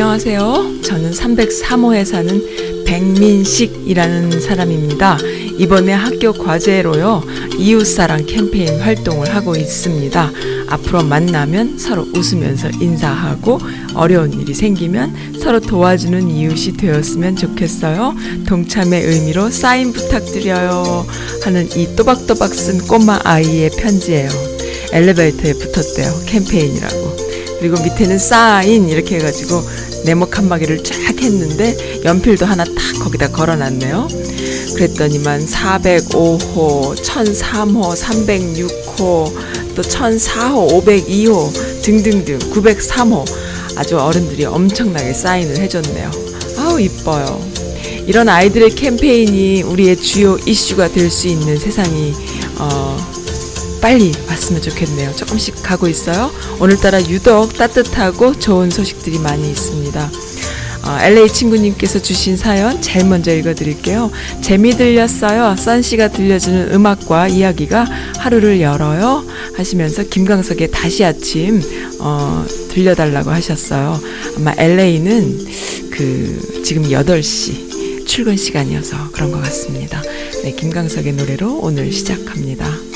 안녕하세요. 저는 303호에 사는 백민식이라는 사람입니다. 이번에 학교 과제로요, 이웃사랑 캠페인 활동을 하고 있습니다. 앞으로 만나면 서로 웃으면서 인사하고 어려운 일이 생기면 서로 도와주는 이웃이 되었으면 좋겠어요. 동참의 의미로 사인 부탁드려요. 하는 이 또박또박 쓴 꼬마 아이의 편지예요. 엘리베이터에 붙었대요. 캠페인이라고. 그리고 밑에는 사인 이렇게 해가지고 네모 칸막이를 쫙 했는데 연필도 하나 딱 거기다 걸어놨네요. 그랬더니만 405호, 1003호, 306호, 또 1004호, 502호 등등등 903호 아주 어른들이 엄청나게 사인을 해줬네요. 아우 이뻐요. 이런 아이들의 캠페인이 우리의 주요 이슈가 될 수 있는 세상이 어, 빨리 왔으면 좋겠네요. 조금씩 가고 있어요. 오늘따라 유독 따뜻하고 좋은 소식들이 많이 있습니다. 어, LA 친구님께서 주신 사연 제일 먼저 읽어드릴게요. 재미 들렸어요. 썬씨가 들려주는 음악과 이야기가 하루를 열어요. 하시면서 김광석의 다시 아침 어, 들려달라고 하셨어요. 아마 LA는 그 지금 8시 출근 시간이어서 그런 것 같습니다. 네, 김광석의 노래로 오늘 시작합니다.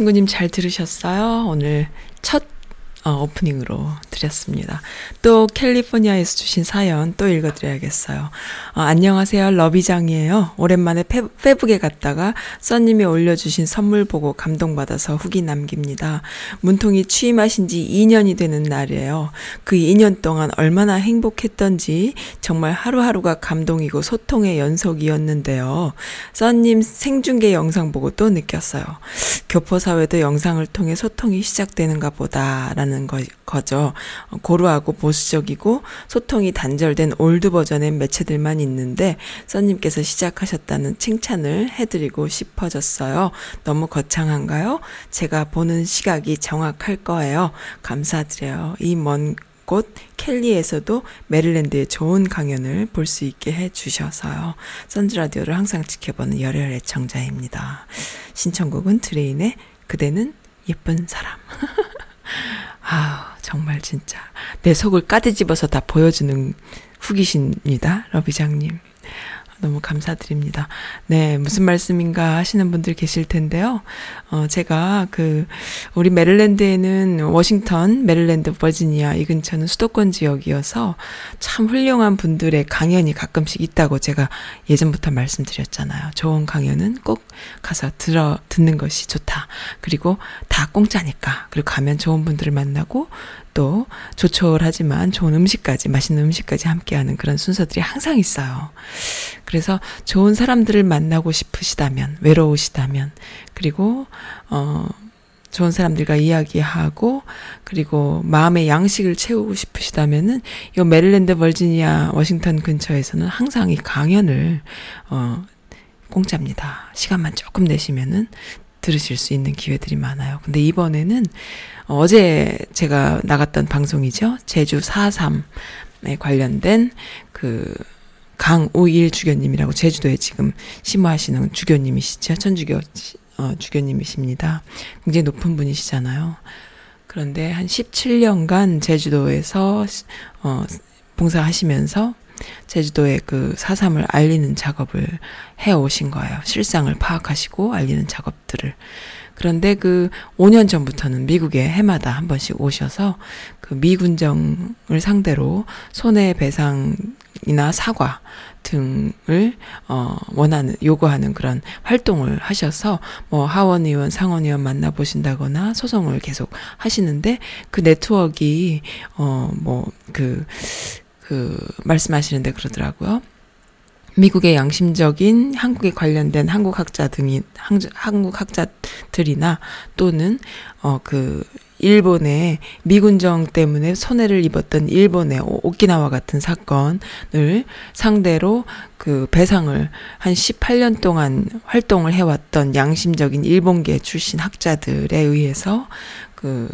친구님 잘 들으셨어요? 오늘 첫 어, 오프닝으로 드렸습니다. 또 캘리포니아에서 주신 사연 또 읽어드려야겠어요. 어, 안녕하세요. 러비장이에요. 오랜만에 페, 페북에 갔다가 써님이 올려주신 선물 보고 감동받아서 후기 남깁니다. 문통이 취임하신 지 2년이 되는 날이에요. 그 2년 동안 얼마나 행복했던지 정말 하루하루가 감동이고 소통의 연속이었는데요. 써님 생중계 영상 보고 또 느꼈어요. 교포사회도 영상을 통해 소통이 시작되는가 보다라는 거, 거죠. 고루하고 보수적이고 소통이 단절된 old 버전의 매체들만 있는데 써님께서 시작하셨다는 칭찬을 해드리고 싶어졌어요. 너무 거창한가요? 제가 보는 시각이 정확할 거예요. 감사드려요. 이 먼 곳 캘리에서도 메릴랜드의 좋은 강연을 볼 수 있게 해주셔서요. 선즈라디오를 항상 지켜보는 열혈 애청자입니다. 신청곡은 드레인의 그대는 예쁜 사람. 아, 정말 진짜 내 속을 까디집어서 다 보여주는 후기십니다. 러비장님. 너무 감사드립니다. 네, 무슨 말씀인가 하시는 분들 계실 텐데요. 어, 제가 그, 우리 메릴랜드에는 워싱턴, 메릴랜드, 버지니아 이 근처는 수도권 지역이어서 참 훌륭한 분들의 강연이 가끔씩 있다고 제가 예전부터 말씀드렸잖아요. 좋은 강연은 꼭 가서 들어, 듣는 것이 좋다. 그리고 다 공짜니까. 그리고 가면 좋은 분들을 만나고 또 조촐하지만 좋은 음식까지 맛있는 음식까지 함께하는 그런 순서들이 항상 있어요. 그래서 좋은 사람들을 만나고 싶으시다면 외로우시다면 그리고 어 좋은 사람들과 이야기하고 그리고 마음의 양식을 채우고 싶으시다면은 요 메릴랜드 버지니아 워싱턴 근처에서는 항상 이 강연을 어 공짜입니다. 시간만 조금 내시면은 들으실 수 있는 기회들이 많아요. 근데 이번에는 어제 제가 나갔던 방송이죠. 제주 4.3에 관련된 그 강우일 주교님이라고 제주도에 지금 심무하시는 주교님이시죠. 천주교 어, 주교님이십니다. 굉장히 높은 분이시잖아요. 그런데 한 17년간 제주도에서 어, 봉사하시면서 제주도의 그 사삼을 알리는 작업을 해 오신 거예요. 실상을 파악하시고 알리는 작업들을. 그런데 그 5년 전부터는 미국에 해마다 한 번씩 오셔서 그 미군정을 상대로 손해배상이나 사과 등을 어 원하는 요구하는 그런 활동을 하셔서 뭐 하원 의원, 상원 의원 만나 보신다거나 소송을 계속 하시는데 그 네트워크가 어뭐 그 그그 말씀하시는데 그러더라고요. 미국의 양심적인 한국에 관련된 한국 학자 등이 한국 학자들이나 또는 어그 일본의 미군정 때문에 손해를 입었던 일본의 오키나와 같은 사건을 상대로 그 배상을 한 18년 동안 활동을 해왔던 양심적인 일본계 출신 학자들에 의해서 그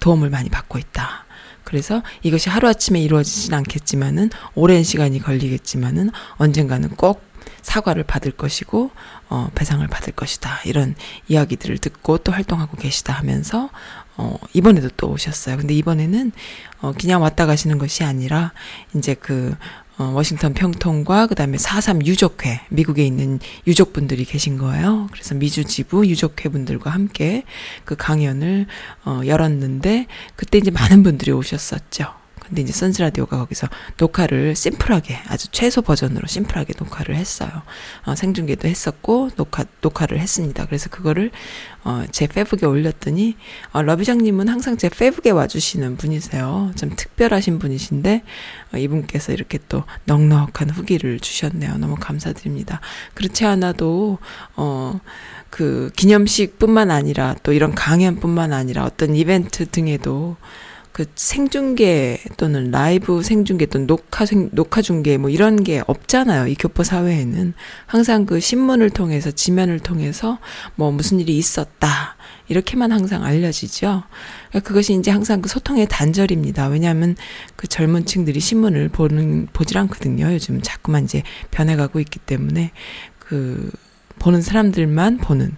도움을 많이 받고 있다. 그래서 이것이 하루아침에 이루어지진 않겠지만은 오랜 시간이 걸리겠지만은 언젠가는 꼭 사과를 받을 것이고 어 배상을 받을 것이다. 이런 이야기들을 듣고 또 활동하고 계시다 하면서 어 이번에도 또 오셨어요. 근데 이번에는 어 그냥 왔다 가시는 것이 아니라 이제 그 어, 워싱턴 평통과 그다음에 4.3 유족회 미국에 있는 유족분들이 계신 거예요. 그래서 미주 지부 유족회 분들과 함께 그 강연을 어, 열었는데 그때 이제 많은 분들이 오셨었죠. 근데 이제 선즈라디오가 거기서 녹화를 심플하게 아주 최소 버전으로 심플하게 녹화를 했어요. 어, 생중계도 했었고 녹화 녹화를 했습니다. 그래서 그거를 어, 제 페북에 올렸더니 어, 러비장님은 항상 제 페북에 와주시는 분이세요. 좀 특별하신 분이신데 어, 이분께서 이렇게 또 넉넉한 후기를 주셨네요. 너무 감사드립니다. 그렇지 않아도 어. 그 기념식뿐만 아니라 또 이런 강연뿐만 아니라 어떤 이벤트 등에도 그 생중계 또는 라이브 생중계 또는 녹화 생, 녹화 중계 뭐 이런 게 없잖아요. 이 교포 사회에는 항상 그 신문을 통해서 지면을 통해서 뭐 무슨 일이 있었다. 이렇게만 항상 알려지죠. 그러니까 그것이 이제 항상 그 소통의 단절입니다. 왜냐하면 그 젊은 층들이 신문을 보는, 보질 않거든요. 요즘 자꾸만 이제 변해가고 있기 때문에 그 보는 사람들만 보는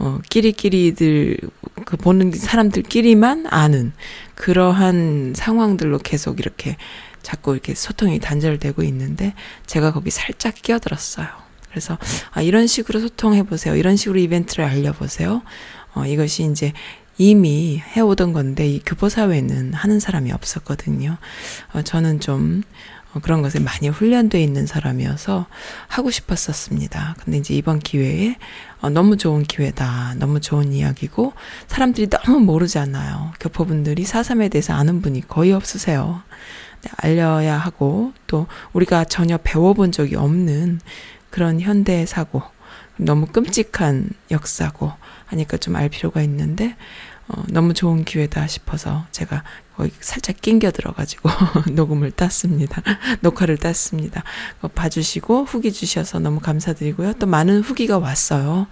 어, 끼리끼리들, 그 보는 사람들끼리만 아는 그러한 상황들로 계속 이렇게 자꾸 이렇게 소통이 단절되고 있는데 제가 거기 살짝 끼어들었어요. 그래서 아 이런 식으로 소통해 보세요. 이런 식으로 이벤트를 알려 보세요. 어, 이것이 이제 이미 해오던 건데 이 교포 사회는 하는 사람이 없었거든요. 어, 저는 좀 어, 그런 것에 많이 훈련돼 있는 사람이어서 하고 싶었었습니다. 근데 이제 이번 기회에 어, 너무 좋은 기회다. 너무 좋은 이야기고 사람들이 너무 모르잖아요. 교포분들이 사삼에 대해서 아는 분이 거의 없으세요. 네, 알려야 하고 또 우리가 전혀 배워본 적이 없는 그런 현대 사고 너무 끔찍한 역사고 하니까 좀 알 필요가 있는데 어, 너무 좋은 기회다 싶어서 제가 거의 살짝 낑겨 들어가지고 녹음을 땄습니다. 녹화를 땄습니다. 봐주시고 후기 주셔서 너무 감사드리고요. 또 많은 후기가 왔어요.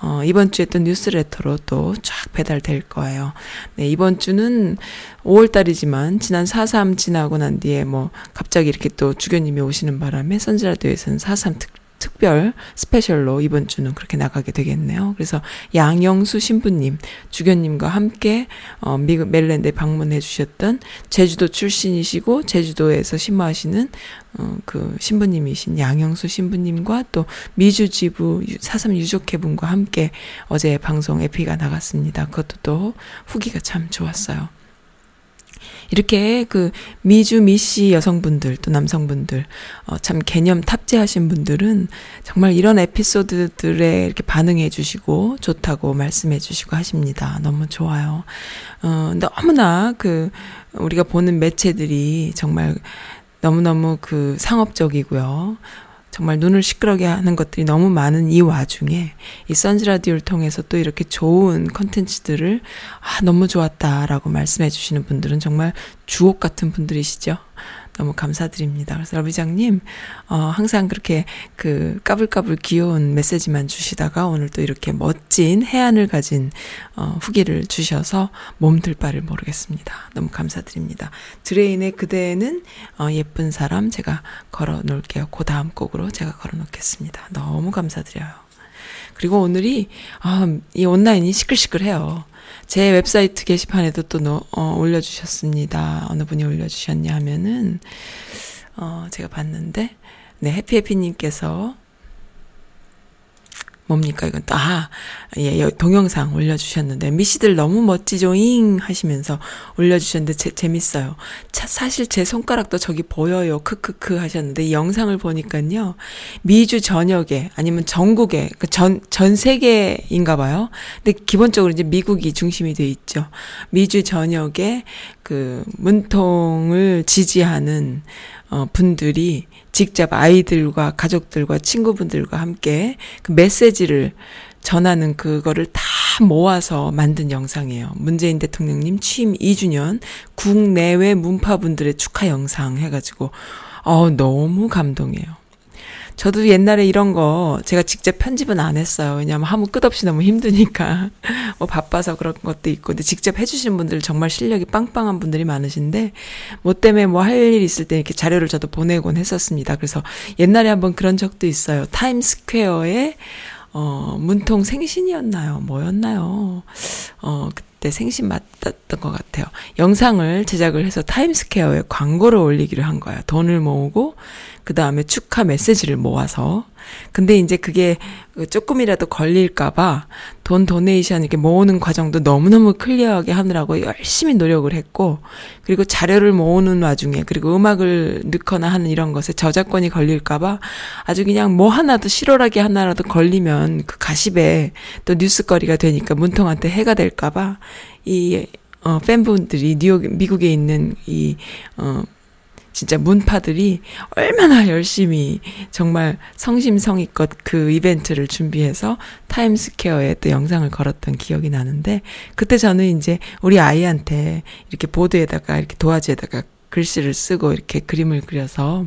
어, 이번 주에 또 뉴스레터로 또 쫙 배달될 거예요. 네, 이번 주는 5월달이지만 지난 4.3 지나고 난 뒤에 뭐 갑자기 이렇게 또 주교님이 오시는 바람에 선지라도에서는 4.3 특 특별 스페셜로 이번 주는 그렇게 나가게 되겠네요. 그래서 양영수 신부님, 주교님과 함께 어, 미국 멜랜드에 방문해 주셨던 제주도 출신이시고 제주도에서 심화하시는 어, 그 신부님이신 양영수 신부님과 또 미주 지부 사삼 유족회분과 함께 어제 방송 에피가 나갔습니다. 그것도 또 후기가 참 좋았어요. 이렇게 그 미주 미씨 여성분들 또 남성분들 어, 참 개념 탑재하신 분들은 정말 이런 에피소드들에 이렇게 반응해 주시고 좋다고 말씀해 주시고 하십니다. 너무 좋아요. 어, 너무나 그 우리가 보는 매체들이 정말 너무너무 그 상업적이고요. 정말 눈을 시끄럽게 하는 것들이 너무 많은 이 와중에 이 선즈 라디오를 통해서 또 이렇게 좋은 컨텐츠들을 아 너무 좋았다라고 말씀해 주시는 분들은 정말 주옥 같은 분들이시죠. 너무 감사드립니다. 그래서 러비장님, 어, 항상 그렇게 그 까불까불 귀여운 메시지만 주시다가 오늘 또 이렇게 멋진 해안을 가진, 어, 후기를 주셔서 몸들 바를 모르겠습니다. 너무 감사드립니다. 드레인의 그대는, 어, 예쁜 사람 제가 걸어 놓을게요. 그 다음 곡으로 제가 걸어 놓겠습니다. 너무 감사드려요. 그리고 오늘이, 아, 이 온라인이 시끌시끌해요. 제 웹사이트 게시판에도 또 노, 어, 올려주셨습니다. 어느 분이 올려주셨냐 하면은, 어, 제가 봤는데, 네, 해피해피님께서 뭡니까 이건 또 아, 예, 동영상 올려주셨는데 미씨들 너무 멋지죠잉 하시면서 올려주셨는데 제, 재밌어요. 차, 사실 제 손가락도 저기 보여요. 크크크 하셨는데 이 영상을 보니까요 미주 전역에 아니면 전국에 그 전, 전 세계인가 봐요. 근데 기본적으로 이제 미국이 중심이 돼 있죠. 미주 전역에 그 문통을 지지하는 어, 분들이 직접 아이들과 가족들과 친구분들과 함께 그 메시지를 전하는 그거를 다 모아서 만든 영상이에요. 문재인 대통령님 취임 2주년 국내외 문파분들의 축하 영상 해가지고, 어, 너무 감동해요. 저도 옛날에 이런 거 제가 직접 편집은 안 했어요. 왜냐하면 하면 끝없이 너무 힘드니까. 뭐 바빠서 그런 것도 있고. 근데 직접 해주시는 분들 정말 실력이 빵빵한 분들이 많으신데, 뭐 때문에 뭐 할 일 있을 때 이렇게 자료를 저도 보내곤 했었습니다. 그래서 옛날에 한번 그런 적도 있어요. 타임스퀘어에, 어, 문통 생신이었나요? 뭐였나요? 어, 그때 생신 맞았던 것 같아요. 영상을 제작을 해서 타임스퀘어에 광고를 올리기를 한 거예요. 돈을 모으고, 그 다음에 축하 메시지를 모아서. 근데 이제 그게 조금이라도 걸릴까봐 돈 donation 이렇게 모으는 과정도 너무너무 clear하게 하느라고 열심히 노력을 했고, 그리고 자료를 모으는 와중에, 그리고 음악을 넣거나 하는 이런 것에 저작권이 걸릴까봐 아주 그냥 뭐 하나도 실오라기 하나라도 걸리면 그 가십에 또 뉴스거리가 되니까 문통한테 해가 될까봐 이, 어, 팬분들이 뉴욕, 미국에 있는 이, 어, 진짜 문파들이 얼마나 열심히 정말 성심성의껏 그 이벤트를 준비해서 타임스퀘어에 또 영상을 걸었던 기억이 나는데 그때 저는 이제 우리 아이한테 이렇게 보드에다가 이렇게 도화지에다가 글씨를 쓰고 이렇게 그림을 그려서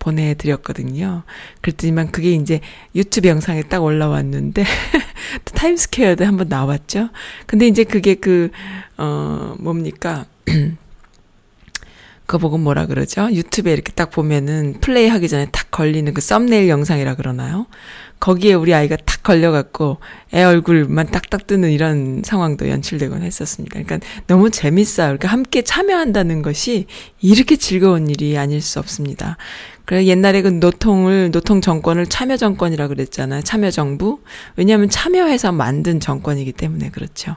보내드렸거든요. 그랬더니만 그게 이제 유튜브 영상에 딱 올라왔는데, 타임스퀘어도 한번 나왔죠. 근데 이제 그게 그, 어, 뭡니까. 그거 보고 뭐라 그러죠? 유튜브에 이렇게 딱 보면은 플레이 하기 전에 탁 걸리는 그 썸네일 영상이라 그러나요? 거기에 우리 아이가 탁 걸려갖고 애 얼굴만 딱딱 뜨는 이런 상황도 연출되곤 했었습니다. 그러니까 너무 재밌어요. 그러니까 함께 참여한다는 것이 이렇게 즐거운 일이 아닐 수 없습니다. 그래 옛날에 그 노통을 노통 정권을 참여 정권이라 그랬잖아요. 참여 정부. 왜냐하면 참여해서 만든 정권이기 때문에 그렇죠.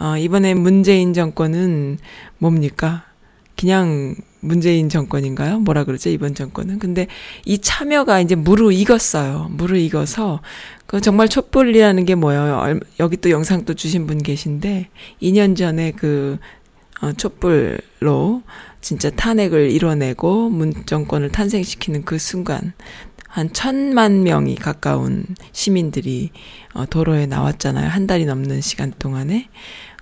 어, 이번에 문재인 정권은 뭡니까? 그냥 문재인 정권인가요? 뭐라 그러죠? 이번 정권은. 근데 이 참여가 이제 무르익었어요. 무르익어서 그 정말 촛불이라는 게 뭐예요? 여기 또 영상 또 주신 분 계신데 2년 전에 그 어, 촛불로 진짜 탄핵을 이뤄내고 문 정권을 탄생시키는 그 순간 한 천만 명이 가까운 시민들이 어, 도로에 나왔잖아요. 한 달이 넘는 시간 동안에.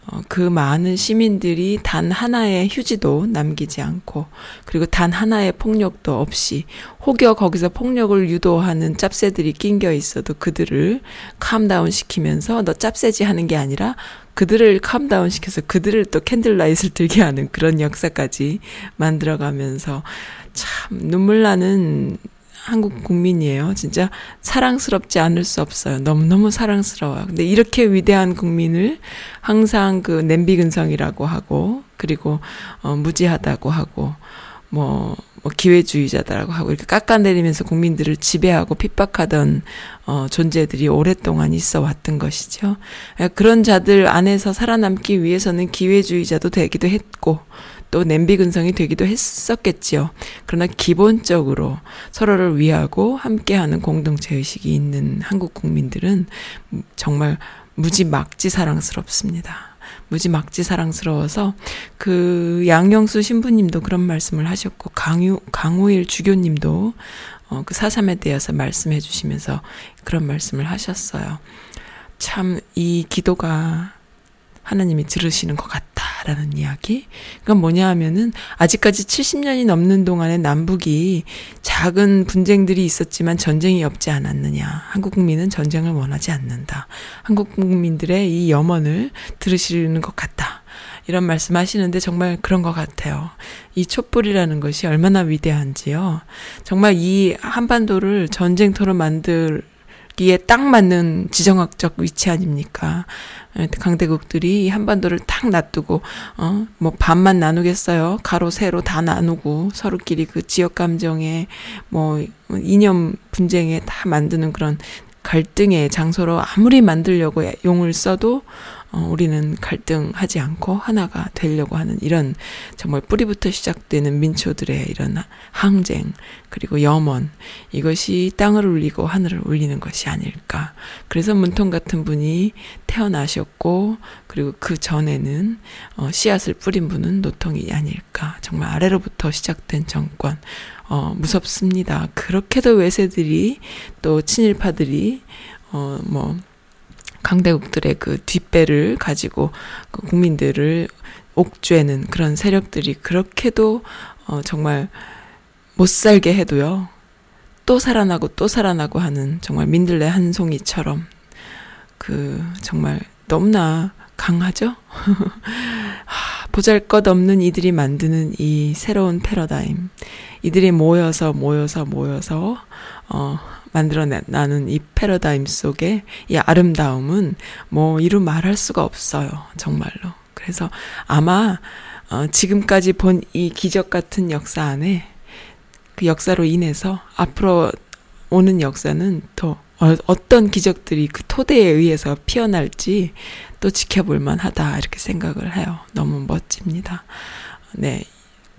어, 그 많은 시민들이 단 하나의 휴지도 남기지 않고 그리고 단 하나의 폭력도 없이 혹여 거기서 폭력을 유도하는 짭새들이 낑겨 있어도 그들을 calm down 시키면서 너 짭새지 하는 게 아니라 그들을 calm down 시켜서 그들을 또 candlelight를 들게 하는 그런 역사까지 만들어가면서 참 눈물 나는 한국 국민이에요. 진짜 사랑스럽지 않을 수 없어요. 너무너무 사랑스러워요. 근데 이렇게 위대한 국민을 항상 그 냄비 근성이라고 하고, 그리고, 어, 무지하다고 하고, 뭐, 뭐 기회주의자다라고 하고 이렇게 깎아내리면서 국민들을 지배하고 핍박하던 어 존재들이 오랫동안 있어 왔던 것이죠. 그런 자들 안에서 살아남기 위해서는 기회주의자도 되기도 했고 또 냄비 근성이 되기도 했었겠지요. 그러나 기본적으로 서로를 위하고 함께하는 공동체 의식이 있는 한국 국민들은 정말 무지막지 사랑스럽습니다. 무지막지 사랑스러워서 그 양영수 신부님도 그런 말씀을 하셨고 강유 강호일 주교님도 어, 그 사삼에 대해서 말씀해 주시면서 그런 말씀을 하셨어요. 참 이 기도가 하나님이 들으시는 것 같다라는 이야기. 그건 뭐냐 하면은 아직까지 70년이 넘는 동안에 남북이 작은 분쟁들이 있었지만 전쟁이 없지 않았느냐. 한국 국민은 전쟁을 원하지 않는다. 한국 국민들의 이 염원을 들으시는 것 같다. 이런 말씀 하시는데 정말 그런 것 같아요. 이 촛불이라는 것이 얼마나 위대한지요. 정말 이 한반도를 전쟁터로 만들 기에 딱 맞는 지정학적 위치 아닙니까? 예, 강대국들이 한반도를 딱 놔두고 어 뭐 반만 나누겠어요. 가로 세로 다 나누고 서로끼리 그 지역 감정에 뭐 이념 분쟁에 다 만드는 그런 갈등의 장소로 아무리 만들려고 용을 써도 어, 우리는 갈등하지 않고 하나가 되려고 하는 이런 정말 뿌리부터 시작되는 민초들의 이런 항쟁 그리고 염원 이것이 땅을 울리고 하늘을 울리는 것이 아닐까. 그래서 문통 같은 분이 태어나셨고 그리고 그 전에는 어, 씨앗을 뿌린 분은 노통이 아닐까. 정말 아래로부터 시작된 정권 어, 무섭습니다. 그렇게도 외세들이 또 친일파들이 어, 뭐 강대국들의 그 뒷배를 가지고 그 국민들을 옥죄는 그런 세력들이 그렇게도 어 정말 못 살게 해도요. 또 살아나고 또 살아나고 하는 정말 민들레 한 송이처럼 그 정말 너무나 강하죠? 보잘 것 없는 이들이 만드는 이 새로운 패러다임. 이들이 모여서 모여서 모여서 어 만들어내는 이 패러다임 속에 이 아름다움은 뭐 이루 말할 수가 없어요. 정말로. 그래서 아마 어, 지금까지 본 이 기적 같은 역사 안에 그 역사로 인해서 앞으로 오는 역사는 더 어, 어떤 기적들이 그 토대에 의해서 피어날지 또 지켜볼 만하다 이렇게 생각을 해요. 너무 멋집니다. 네.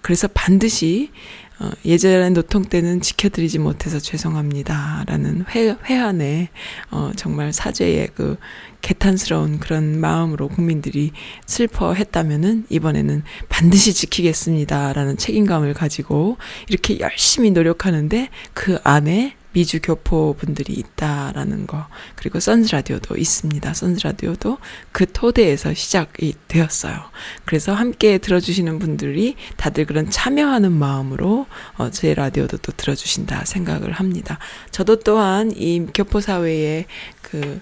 그래서 반드시 어, 예전에 노통 때는 지켜드리지 못해서 죄송합니다. 라는 회, 회한에, 어, 정말 사죄의 그 개탄스러운 그런 마음으로 국민들이 슬퍼했다면은 이번에는 반드시 지키겠습니다. 라는 책임감을 가지고 이렇게 열심히 노력하는데 그 안에 미주 교포 분들이 있다라는 거 그리고 선즈 라디오도 있습니다. 선즈 라디오도 그 토대에서 시작이 되었어요. 그래서 함께 들어주시는 분들이 다들 그런 참여하는 마음으로 어, 제 라디오도 또 들어주신다 생각을 합니다. 저도 또한 이 교포 사회의 그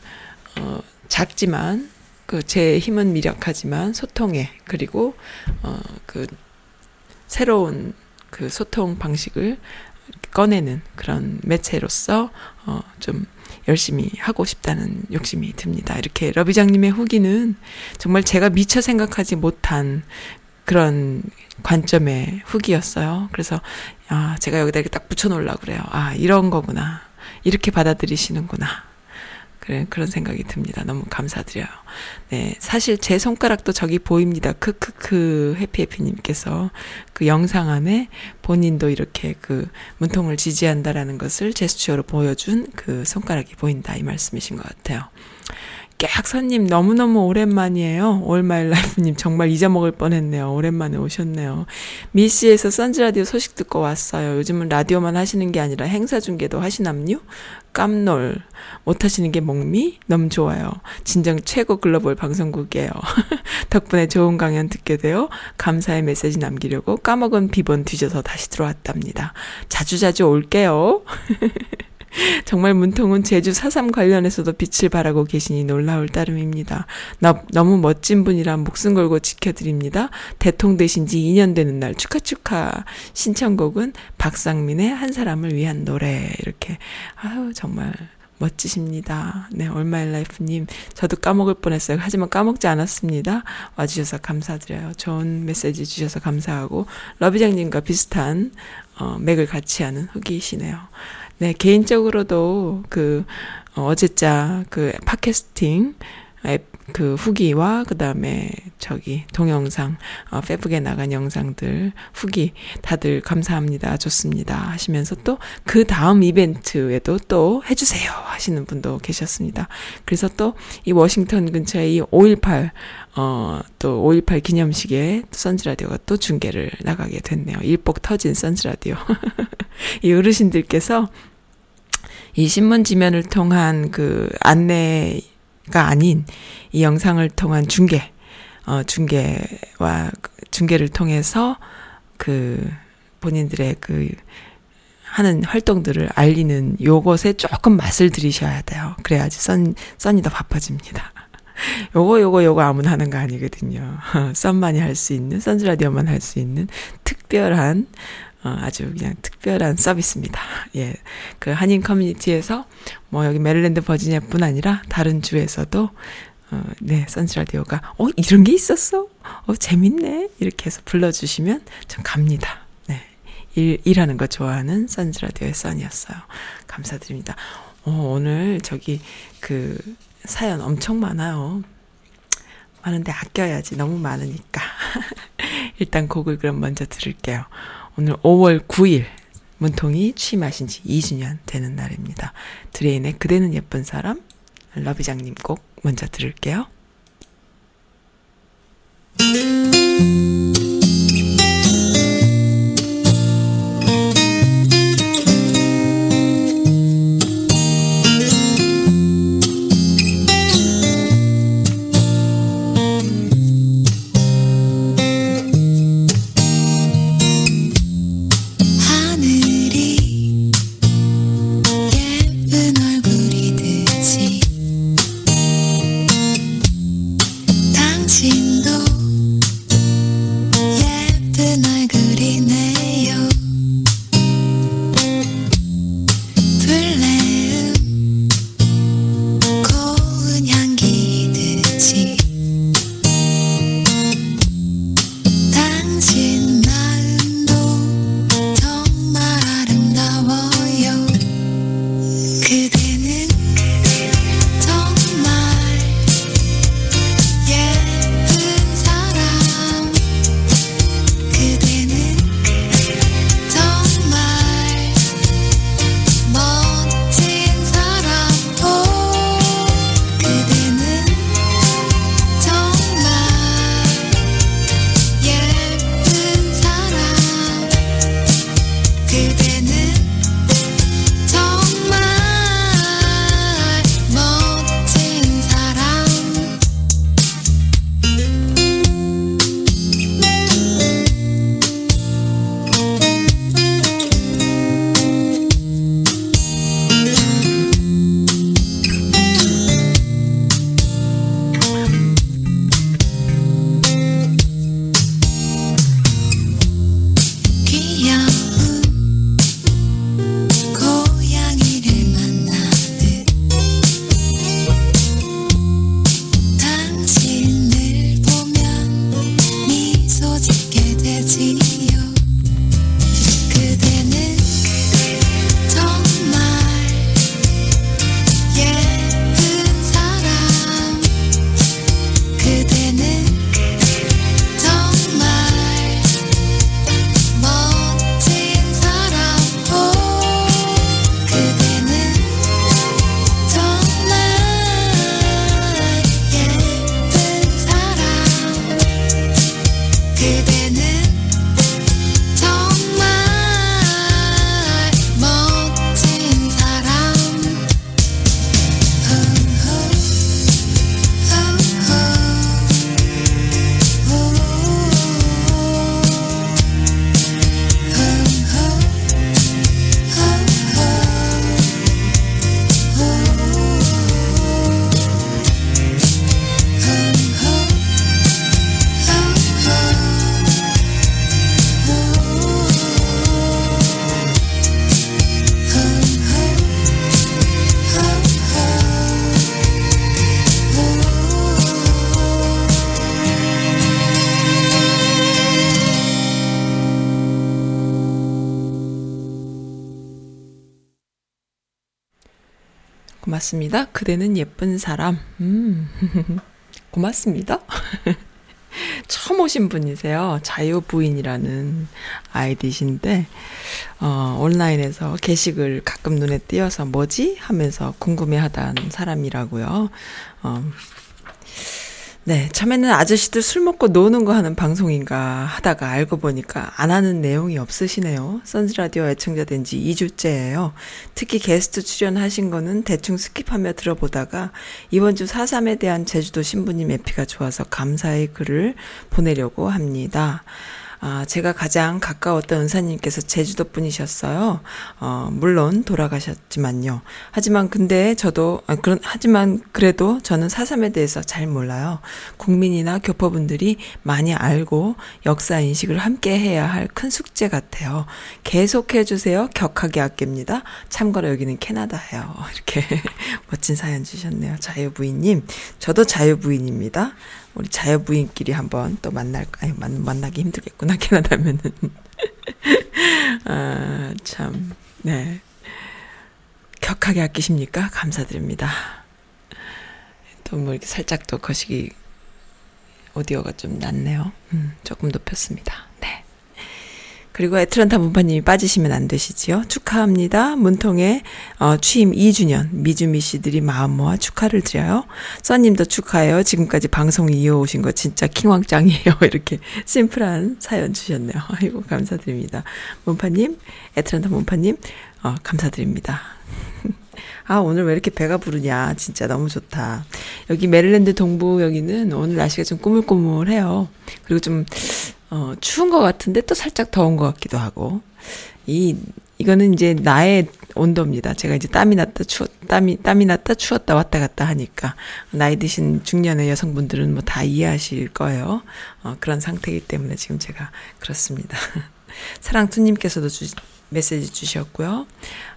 어, 작지만 그 제 힘은 미력하지만 소통에 그리고 어그 새로운 그 소통 방식을 꺼내는 그런 매체로서 어, 좀 열심히 하고 싶다는 욕심이 듭니다. 이렇게 러비장님의 후기는 정말 제가 미처 생각하지 못한 그런 관점의 후기였어요. 그래서 아 제가 여기다 이렇게 딱 붙여놓으려고 그래요. 아 이런 거구나. 이렇게 받아들이시는구나. 그래, 그런 생각이 듭니다. 너무 감사드려요. 네, 사실 제 손가락도 저기 보입니다. 크크크 해피해피님께서 그 영상 안에 본인도 이렇게 그 문통을 지지한다라는 것을 제스처로 보여준 그 손가락이 보인다 이 말씀이신 것 같아요. 깨악선님 너무너무 오랜만이에요. 올마일라이프님 정말 잊어먹을 뻔했네요. 오랜만에 오셨네요. 미씨에서 선즈라디오 소식 듣고 왔어요. 요즘은 라디오만 하시는 게 아니라 행사 중계도 하시남요? 깜놀. 못하시는 게 목미? 너무 좋아요. 진정 최고 글로벌 방송국이에요. 덕분에 좋은 강연 듣게 되어 감사의 메시지 남기려고 까먹은 비번 뒤져서 다시 들어왔답니다. 자주자주 올게요. 정말 문통은 제주 4.3 관련해서도 빛을 발하고 계시니 놀라울 따름입니다. 나, 너무 멋진 분이라 목숨 걸고 지켜드립니다. 대통 되신 지 2년 되는 날 축하 축하 신청곡은 박상민의 한 사람을 위한 노래 이렇게 아유 정말 멋지십니다. 네, 올마일 라이프님. 저도 까먹을 뻔했어요. 하지만 까먹지 않았습니다. 와주셔서 감사드려요. 좋은 메시지 주셔서 감사하고, 러비장님과 비슷한, 어, 맥을 같이 하는 후기이시네요. 네, 개인적으로도 그 어, 어제자 그 팟캐스팅 앱 그 후기와 그 다음에 저기 동영상 어 페북에 나간 영상들 후기 다들 감사합니다. 좋습니다. 하시면서 또 그 다음 이벤트에도 또 해 주세요 하시는 분도 계셨습니다. 그래서 또 이 워싱턴 근처에 이 5.18 어, 또 5.18 기념식에 선즈 라디오가 또 중계를 나가게 됐네요. 일복 터진 선즈 라디오. 이 어르신들께서 이 신문 지면을 통한 그 안내 가 아닌 이 영상을 통한 중계, 어, 중계와 중계를 통해서 그 본인들의 그 하는 활동들을 알리는 요것에 조금 맛을 들이셔야 돼요. 그래야지 썬, 썬이 더 바빠집니다. 요거, 요거, 요거 아무나 하는 거 아니거든요. 썬만이 할 수 있는, 선즈라디오만 할 수 있는 특별한, 어, 아주 그냥 특별한 서비스입니다. 예. 그 한인 커뮤니티에서 뭐 여기 메릴랜드 버지니아 뿐 아니라 다른 주에서도 어, 네, 선즈 라디오가 어, 이런 게 있었어? 어, 재밌네. 이렇게 해서 불러 주시면 좀 갑니다. 네. 일, 일하는 거 좋아하는 선즈 라디오의 선이었어요. 감사드립니다. 어, 오늘 저기 그 사연 엄청 많아요. 많은데 아껴야지. 너무 많으니까. 일단 곡을 그럼 먼저 들을게요. 오늘 5월 9일 문통이 취임하신 지 2주년 되는 날입니다. 드레인의 그대는 예쁜 사람 러비장님 곡 먼저 들을게요. 고맙습니다. 그대는 예쁜 사람. 음, 고맙습니다. 처음 오신 분이세요. 자유부인이라는 아이디신데, 어, 온라인에서 게시글 가끔 눈에 띄어서 뭐지? 하면서 궁금해 하던 사람이라고요. 어, 네, 처음에는 아저씨들 술 먹고 노는 거 하는 방송인가 하다가 알고 보니까 안 하는 내용이 없으시네요. 선즈라디오 애청자 된 지 2주째예요. 특히 게스트 출연하신 거는 대충 skip하며 들어보다가 이번 주 4.3에 대한 제주도 신부님 에피가 좋아서 감사의 글을 보내려고 합니다. 아, 제가 가장 가까웠던 은사님께서 제주도 분이셨어요. 어, 물론 돌아가셨지만요. 하지만 근데 저도, 아, 그런, 하지만 그래도 저는 사삼에 대해서 잘 몰라요. 국민이나 교포분들이 많이 알고 역사 인식을 함께 해야 할 큰 숙제 같아요. 계속해 주세요. 격하게 아낍니다. 참고로 여기는 캐나다예요. 이렇게 멋진 사연 주셨네요. 자유부인님. 저도 자유부인입니다. 우리 자유부인끼리 한번 또 만날, 아니, 만, 만나기 힘들겠구나, 캐나다면은. 아, 참, 네. 격하게 아끼십니까? 감사드립니다. 또 뭐 이렇게 살짝 또 거시기 오디오가 좀 낮네요. 음, 조금 높였습니다. 네. 그리고 애틀란타 문파님이 빠지시면 안 되시지요. 축하합니다. 문통의 어, 취임 2주년 미주미 씨들이 마음 모아 축하를 드려요. 써님도 축하해요. 지금까지 방송 이어오신 거 진짜 킹왕짱이에요. 이렇게 심플한 사연 주셨네요. 아이고 감사드립니다. 문파님, 애틀란타 문파님 어, 감사드립니다. 아, 오늘 왜 이렇게 배가 부르냐. 진짜 너무 좋다. 여기 메릴랜드 동부 여기는 오늘 날씨가 좀 꾸물꾸물해요. 그리고 좀 어, 추운 것 같은데 또 살짝 더운 것 같기도 하고. 이, 이거는 이제 나의 온도입니다. 제가 이제 땀이 났다 추웠, 땀이, 땀이 났다 추웠다 왔다 갔다 하니까. 나이 드신 중년의 여성분들은 뭐 다 이해하실 거예요. 어, 그런 상태이기 때문에 지금 제가 그렇습니다. 사랑투님께서도 주, 메시지 주셨고요.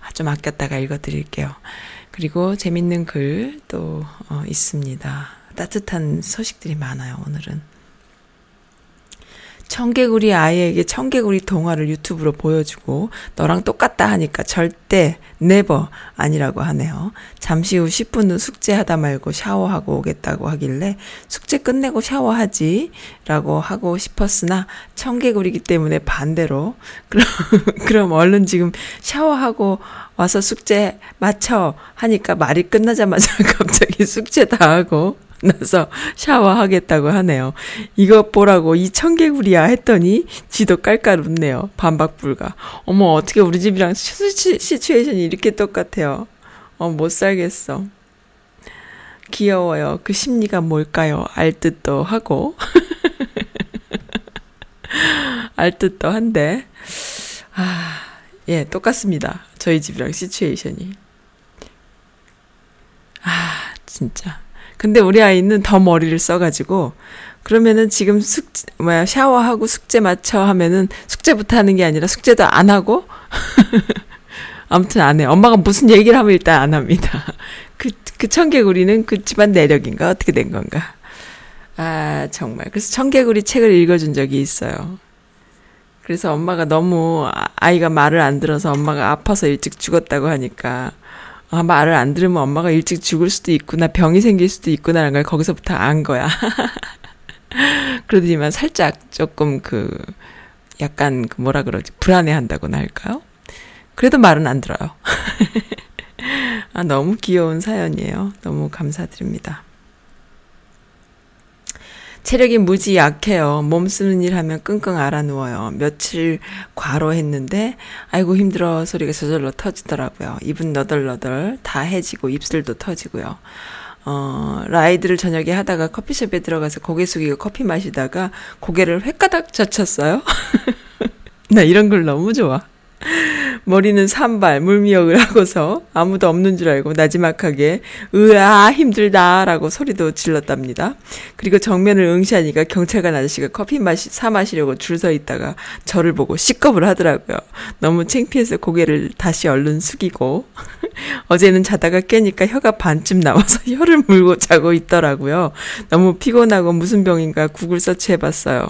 아, 좀 아꼈다가 읽어드릴게요. 그리고 재밌는 글도 어, 있습니다. 따뜻한 소식들이 많아요, 오늘은. 청개구리 아이에게 청개구리 동화를 유튜브로 보여주고 너랑 똑같다 하니까 절대 네버 아니라고 하네요. 잠시 후 10분 후 숙제하다 말고 샤워하고 오겠다고 하길래 숙제 끝내고 샤워하지 라고 하고 싶었으나 청개구리기 때문에 반대로 그럼 그럼 얼른 지금 샤워하고 와서 숙제 마쳐 하니까 말이 끝나자마자 갑자기 숙제 다 하고 나서 샤워하겠다고 하네요. 이것 보라고 이 청개구리야 했더니 지도 깔깔 웃네요. 반박 불가. 어머 어떻게 우리 집이랑 시츄, 시츄에이션이 이렇게 똑같아요. 어 못 살겠어. 귀여워요. 그 심리가 뭘까요? 알 듯도 하고. 알 듯도 한데. 아, 예, 똑같습니다. 저희 집이랑 시츄에이션이. 아, 진짜. 근데 우리 아이는 더 머리를 써가지고 그러면은 지금 숙 뭐야 샤워하고 숙제 맞춰 하면은 숙제부터 하는 게 아니라 숙제도 안 하고 아무튼 안 해. 엄마가 무슨 얘기를 하면 일단 안 합니다. 그, 그 청개구리는 그 집안 내력인가? 어떻게 된 건가? 아, 정말. 그래서 청개구리 책을 읽어준 적이 있어요. 그래서 엄마가 너무 아, 아이가 말을 안 들어서 엄마가 아파서 일찍 죽었다고 하니까 아, 말을 안 들으면 엄마가 일찍 죽을 수도 있구나, 병이 생길 수도 있구나라는 걸 거기서부터 안 거야. 그러더니만 살짝 조금 그, 약간 그 뭐라 그러지, 불안해 한다고나 할까요? 그래도 말은 안 들어요. 아, 너무 귀여운 사연이에요. 너무 감사드립니다. 체력이 무지 약해요. 몸 쓰는 일 하면 끙끙 앓아 누워요. 며칠 과로했는데, 아이고 힘들어 소리가 저절로 터지더라고요. 입은 너덜너덜 다 해지고 입술도 터지고요. 어, 라이드를 저녁에 하다가 커피숍에 들어가서 고개 숙이고 커피 마시다가 고개를 횟가닥 젖혔어요. 나 이런 걸 너무 좋아. 머리는 산발, 물미역을 하고서 아무도 없는 줄 알고 나지막하게 으아 힘들다라고 소리도 질렀답니다. 그리고 정면을 응시하니까 경찰관 아저씨가 커피 마시, 사 마시려고 줄 서 있다가 저를 보고 시겁을 하더라고요. 너무 창피해서 고개를 다시 얼른 숙이고 어제는 자다가 깨니까 혀가 반쯤 나와서 혀를 물고 자고 있더라고요. 너무 피곤하고 무슨 병인가 구글 서치해봤어요.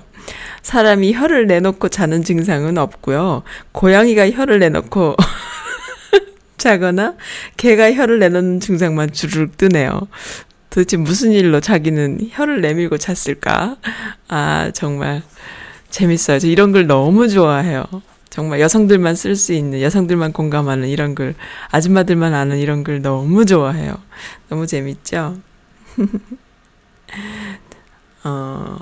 사람이 혀를 내놓고 자는 증상은 없고요. 고양이가 혀를 내놓고 자거나 개가 혀를 내놓는 증상만 주르륵 뜨네요. 도대체 무슨 일로 자기는 혀를 내밀고 잤을까? 아, 정말 재밌어요. 저 이런 글 너무 좋아해요. 정말 여성들만 쓸 수 있는, 여성들만 공감하는 이런 글, 아줌마들만 아는 이런 글 너무 좋아해요. 너무 재밌죠? 어,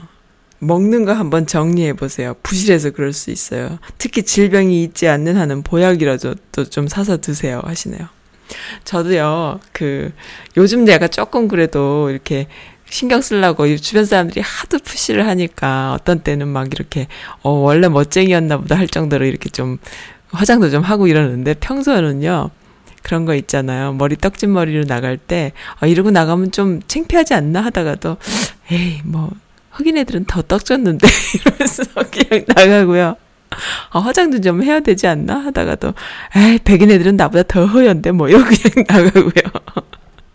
먹는 거 한번 정리해 보세요. 부실해서 그럴 수 있어요. 특히 질병이 있지 않는 한은 보약이라도 좀 사서 드세요. 하시네요. 저도요, 그, 요즘 내가 조금 그래도 이렇게 신경 쓰려고 주변 사람들이 하도 푸시를 하니까 어떤 때는 막 이렇게, 어, 원래 멋쟁이였나 보다 할 정도로 이렇게 좀 화장도 좀 하고 이러는데 평소에는요, 그런 거 있잖아요. 머리 떡진 머리로 나갈 때, 어, 이러고 나가면 좀 창피하지 않나 하다가도, 에이, 뭐, 흑인 애들은 더 떡졌는데 이러면서 그냥 나가고요. 아, 화장도 좀 해야 되지 않나 하다가도 에이 백인 애들은 나보다 더 허연데 뭐 이러고 그냥 나가고요.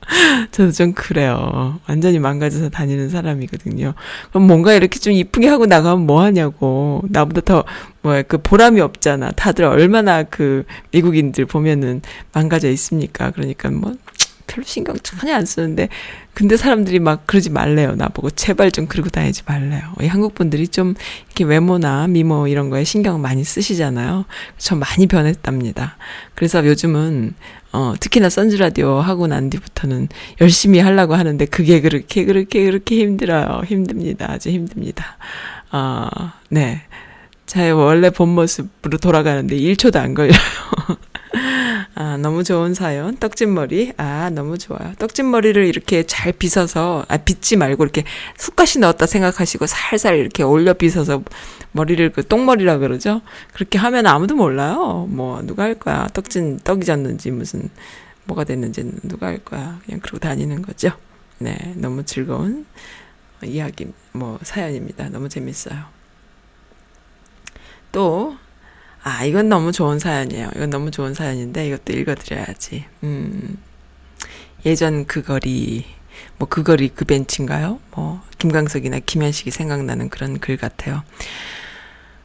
저도 좀 그래요. 완전히 망가져서 다니는 사람이거든요. 그럼 뭔가 이렇게 좀 이쁘게 하고 나가면 뭐 하냐고. 나보다 더, 뭐야, 그 보람이 없잖아. 다들 얼마나 그 미국인들 보면은 망가져 있습니까? 그러니까 뭐, 별로 신경 전혀 안 쓰는데 근데 사람들이 막 그러지 말래요. 나보고 제발 좀 그러고 다니지 말래요. 이 한국 분들이 좀 이렇게 외모나 미모 이런 거에 신경 많이 쓰시잖아요. 저 많이 변했답니다. 그래서 요즘은 어 특히나 선즈 라디오 하고 난 뒤부터는 열심히 하려고 하는데 그게 그렇게 그렇게 그렇게 힘들어요. 힘듭니다. 아주 힘듭니다. 어네. 제 원래 본 모습으로 돌아가는데 1초도 안 걸려요 아, 너무 좋은 사연. 떡진 머리. 아, 너무 좋아요. 떡진 머리를 이렇게 잘 빗어서, 아, 빗지 말고 이렇게 숟가시 넣었다 생각하시고 살살 이렇게 올려 빗어서 머리를 그 똥머리라 그러죠? 그렇게 하면 아무도 몰라요. 뭐, 누가 할 거야. 떡진, 떡이 졌는지 무슨, 뭐가 됐는지 누가 할 거야. 그냥 그러고 다니는 거죠. 네. 너무 즐거운 이야기, 뭐, 사연입니다. 너무 재밌어요. 또, 아, 이건 너무 좋은 사연이에요. 이건 너무 좋은 사연인데 이것도 읽어드려야지. 음, 예전 그 거리, 뭐 그 거리 그 벤치인가요? 뭐 김광석이나 김현식이 생각나는 그런 글 같아요.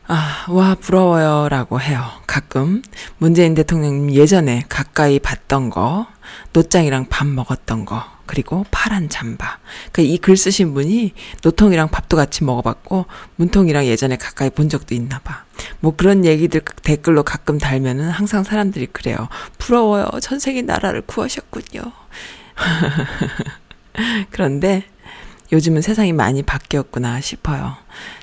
아, 와, 부러워요. 라고 해요. 가끔. 문재인 대통령님 예전에 가까이 봤던 거, 노짱이랑 밥 먹었던 거, 그리고 파란 잠바. 그 이 글 쓰신 분이 노통이랑 밥도 같이 먹어봤고 문통이랑 예전에 가까이 본 적도 있나 봐. 뭐 그런 얘기들 댓글로 가끔 달면은 항상 사람들이 그래요. 부러워요. 전생에 나라를 구하셨군요. 그런데 요즘은 세상이 많이 바뀌었구나 싶어요.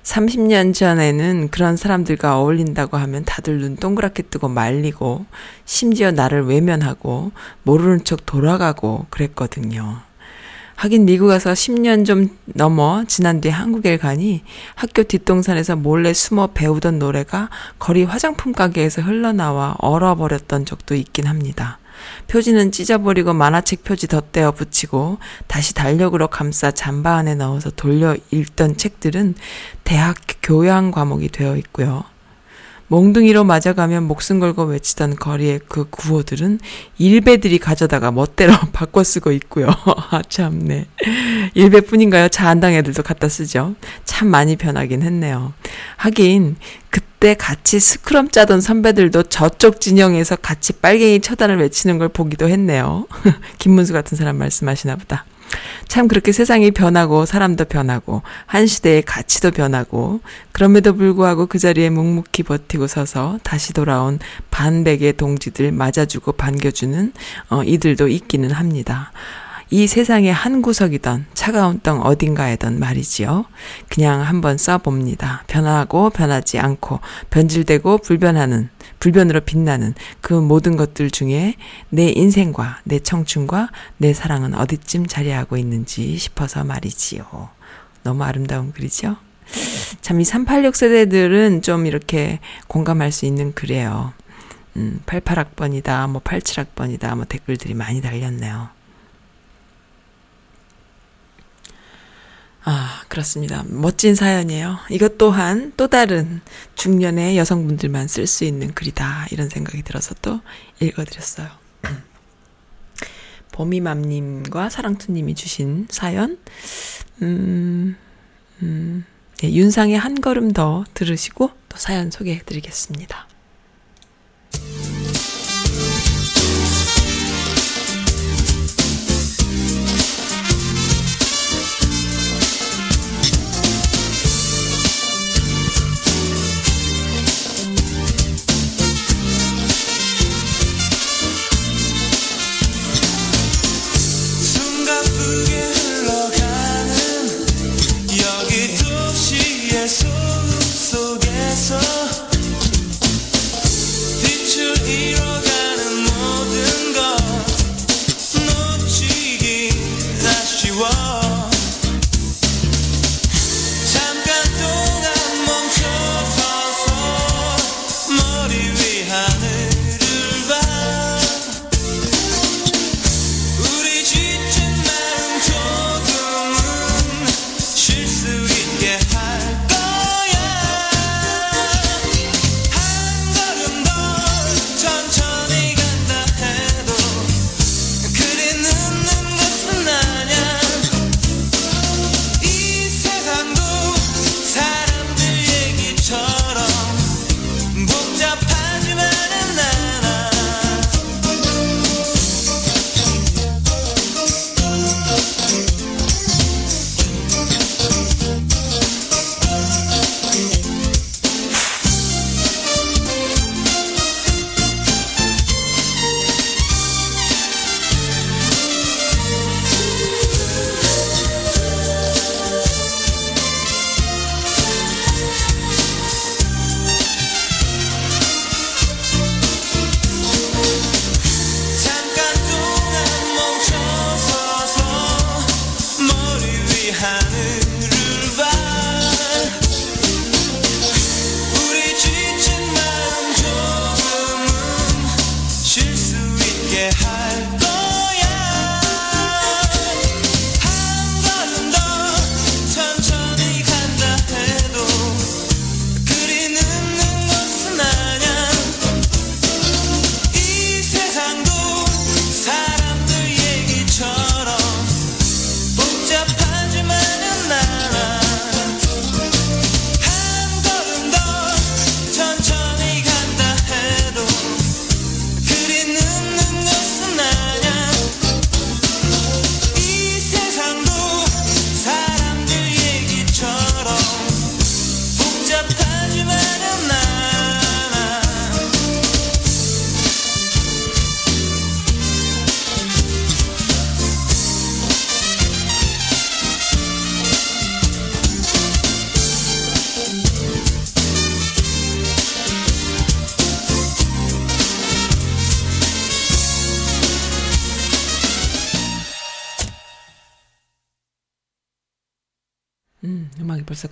30년 전에는 그런 사람들과 어울린다고 하면 다들 눈 동그랗게 뜨고 말리고, 심지어 나를 외면하고, 모르는 척 돌아가고 그랬거든요. 하긴 미국 와서 10년 좀 넘어 지난 뒤에 한국에 가니 학교 뒷동산에서 몰래 숨어 배우던 노래가 거리 화장품 가게에서 흘러나와 얼어버렸던 적도 있긴 합니다. 표지는 찢어버리고 만화책 표지 덧대어 붙이고 다시 달력으로 감싸 잠바 안에 넣어서 돌려 읽던 책들은 대학 교양 과목이 되어 있고요. 몽둥이로 맞아가면 목숨 걸고 외치던 거리의 그 구호들은 일베들이 가져다가 멋대로 바꿔 쓰고 있고요. 아, 참네. 일베뿐인가요? 자한당 애들도 갖다 쓰죠. 참 많이 변하긴 했네요. 하긴, 그때 같이 스크럼 짜던 선배들도 저쪽 진영에서 같이 빨갱이 처단을 외치는 걸 보기도 했네요. 김문수 같은 사람 말씀하시나 보다. 참 그렇게 세상이 변하고 사람도 변하고 한 시대의 가치도 변하고 그럼에도 불구하고 그 자리에 묵묵히 버티고 서서 다시 돌아온 반백의 동지들 맞아주고 반겨주는 어, 이들도 있기는 합니다. 이 세상의 한 구석이던 차가운 땅 어딘가에던 말이지요. 그냥 한번 써봅니다. 변하고 변하지 않고 변질되고 불변하는 불변으로 빛나는 그 모든 것들 중에 내 인생과 내 청춘과 내 사랑은 어디쯤 자리하고 있는지 싶어서 말이지요. 너무 아름다운 글이죠? 참, 이 386 세대들은 좀 이렇게 공감할 수 있는 글이에요. 음, 88학번이다, 뭐 87학번이다, 뭐 댓글들이 많이 달렸네요. 아, 그렇습니다. 멋진 사연이에요. 이것 또한 또 다른 중년의 여성분들만 쓸 수 있는 글이다. 이런 생각이 들어서 또 읽어드렸어요. 보미맘님과 사랑투님이 주신 사연, 음, 음, 네, 윤상의 한 걸음 더 들으시고 또 사연 소개해 드리겠습니다.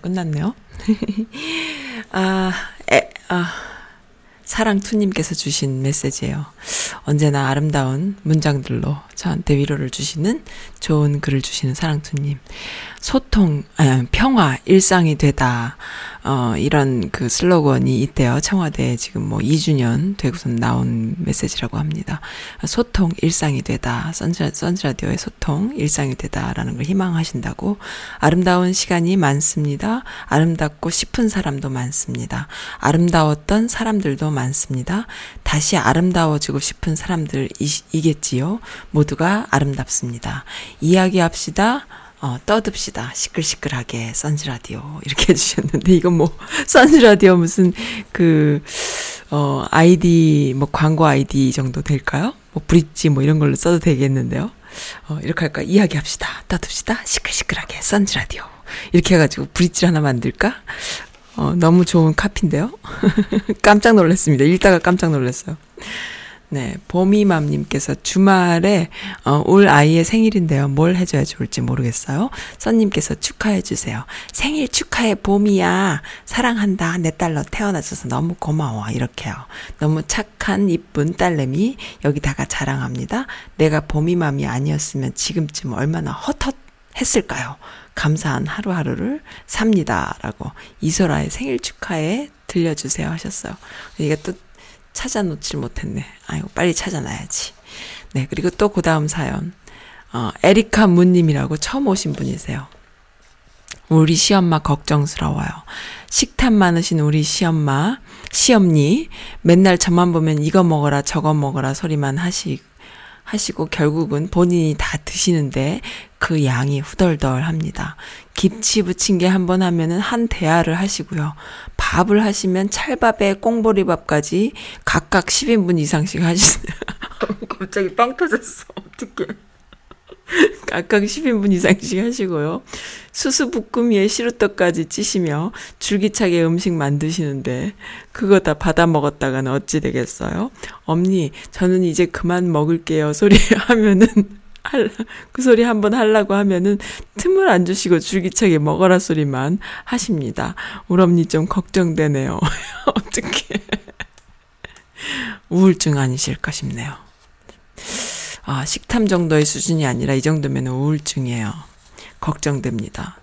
끝났네요. 아, 에, 아, 사랑투님께서 주신 메시지예요. 언제나 아름다운 문장들로 저한테 위로를 주시는 좋은 글을 주시는 사랑투님. 소통, 아, 평화, 일상이 되다. 어, 이런 그 슬로건이 있대요. 청와대 지금 뭐 2주년 되고선 나온 메시지라고 합니다. 소통, 일상이 되다. 선즈, 선즈라디오의 소통, 일상이 되다라는 걸 희망하신다고. 아름다운 시간이 많습니다. 아름답고 싶은 사람도 많습니다. 아름다웠던 사람들도 많습니다. 다시 아름다워지고 싶은 사람들이겠지요. 모두가 아름답습니다. 이야기합시다. 어, 떠듭시다. 시끌시끌하게, 선즈라디오. 이렇게 해주셨는데, 이건 뭐, 선즈라디오 무슨, 그, 어, 아이디, 뭐, 광고 아이디 정도 될까요? 뭐, 브릿지 뭐, 이런 걸로 써도 되겠는데요. 어, 이렇게 할까? 이야기합시다. 떠듭시다. 시끌시끌하게. 썬즈라디오. 이렇게 해가지고 브릿지 하나 만들까? 어, 너무 좋은 카피인데요? 깜짝 놀랐습니다. 읽다가 깜짝 놀랐어요. 네, 보미맘님께서 주말에 어, 올 아이의 생일인데요. 뭘 해줘야 좋을지 모르겠어요. 선님께서 축하해 주세요. 생일 축하해 보미야. 사랑한다. 내 딸로 태어나줘서 너무 고마워. 이렇게요. 너무 착한 이쁜 딸내미 여기다가 자랑합니다. 내가 보미맘이 아니었으면 지금쯤 얼마나 헛헛 했을까요? 감사한 하루하루를 삽니다. 라고 이소라의 생일 축하해 들려주세요 하셨어요. 이게 또 찾아놓질 못했네. 아이고, 빨리 찾아놔야지. 네, 그리고 또 그 다음 사연. 어, 에리카 문님이라고 처음 오신 분이세요. 우리 시엄마 걱정스러워요. 식탐 많으신 우리 시엄마, 시엄니, 맨날 저만 보면 이거 먹어라, 저거 먹어라 소리만 하시, 하시고 결국은 본인이 다 드시는데 그 양이 후덜덜 합니다. 김치 부침개 한 번 하면은 한 대야를 하시고요. 밥을 하시면 찰밥에 꽁보리밥까지 각각 10인분 이상씩 하시네요. 갑자기 빵 터졌어. 어떡해. 각각 10인분 이상씩 하시고요. 수수부꾸미에 시루떡까지 찌시며 줄기차게 음식 만드시는데 그거 다 받아 먹었다가는 어찌 되겠어요? 엄니, 저는 이제 그만 먹을게요. 소리 하면은 그 소리 한번 하려고 하면은 틈을 안 주시고 줄기차게 먹어라 소리만 하십니다. 우리 엄니 좀 걱정되네요. 어떻게 우울증 아니실까 싶네요. 아, 식탐 정도의 수준이 아니라 이 정도면 우울증이에요. 걱정됩니다.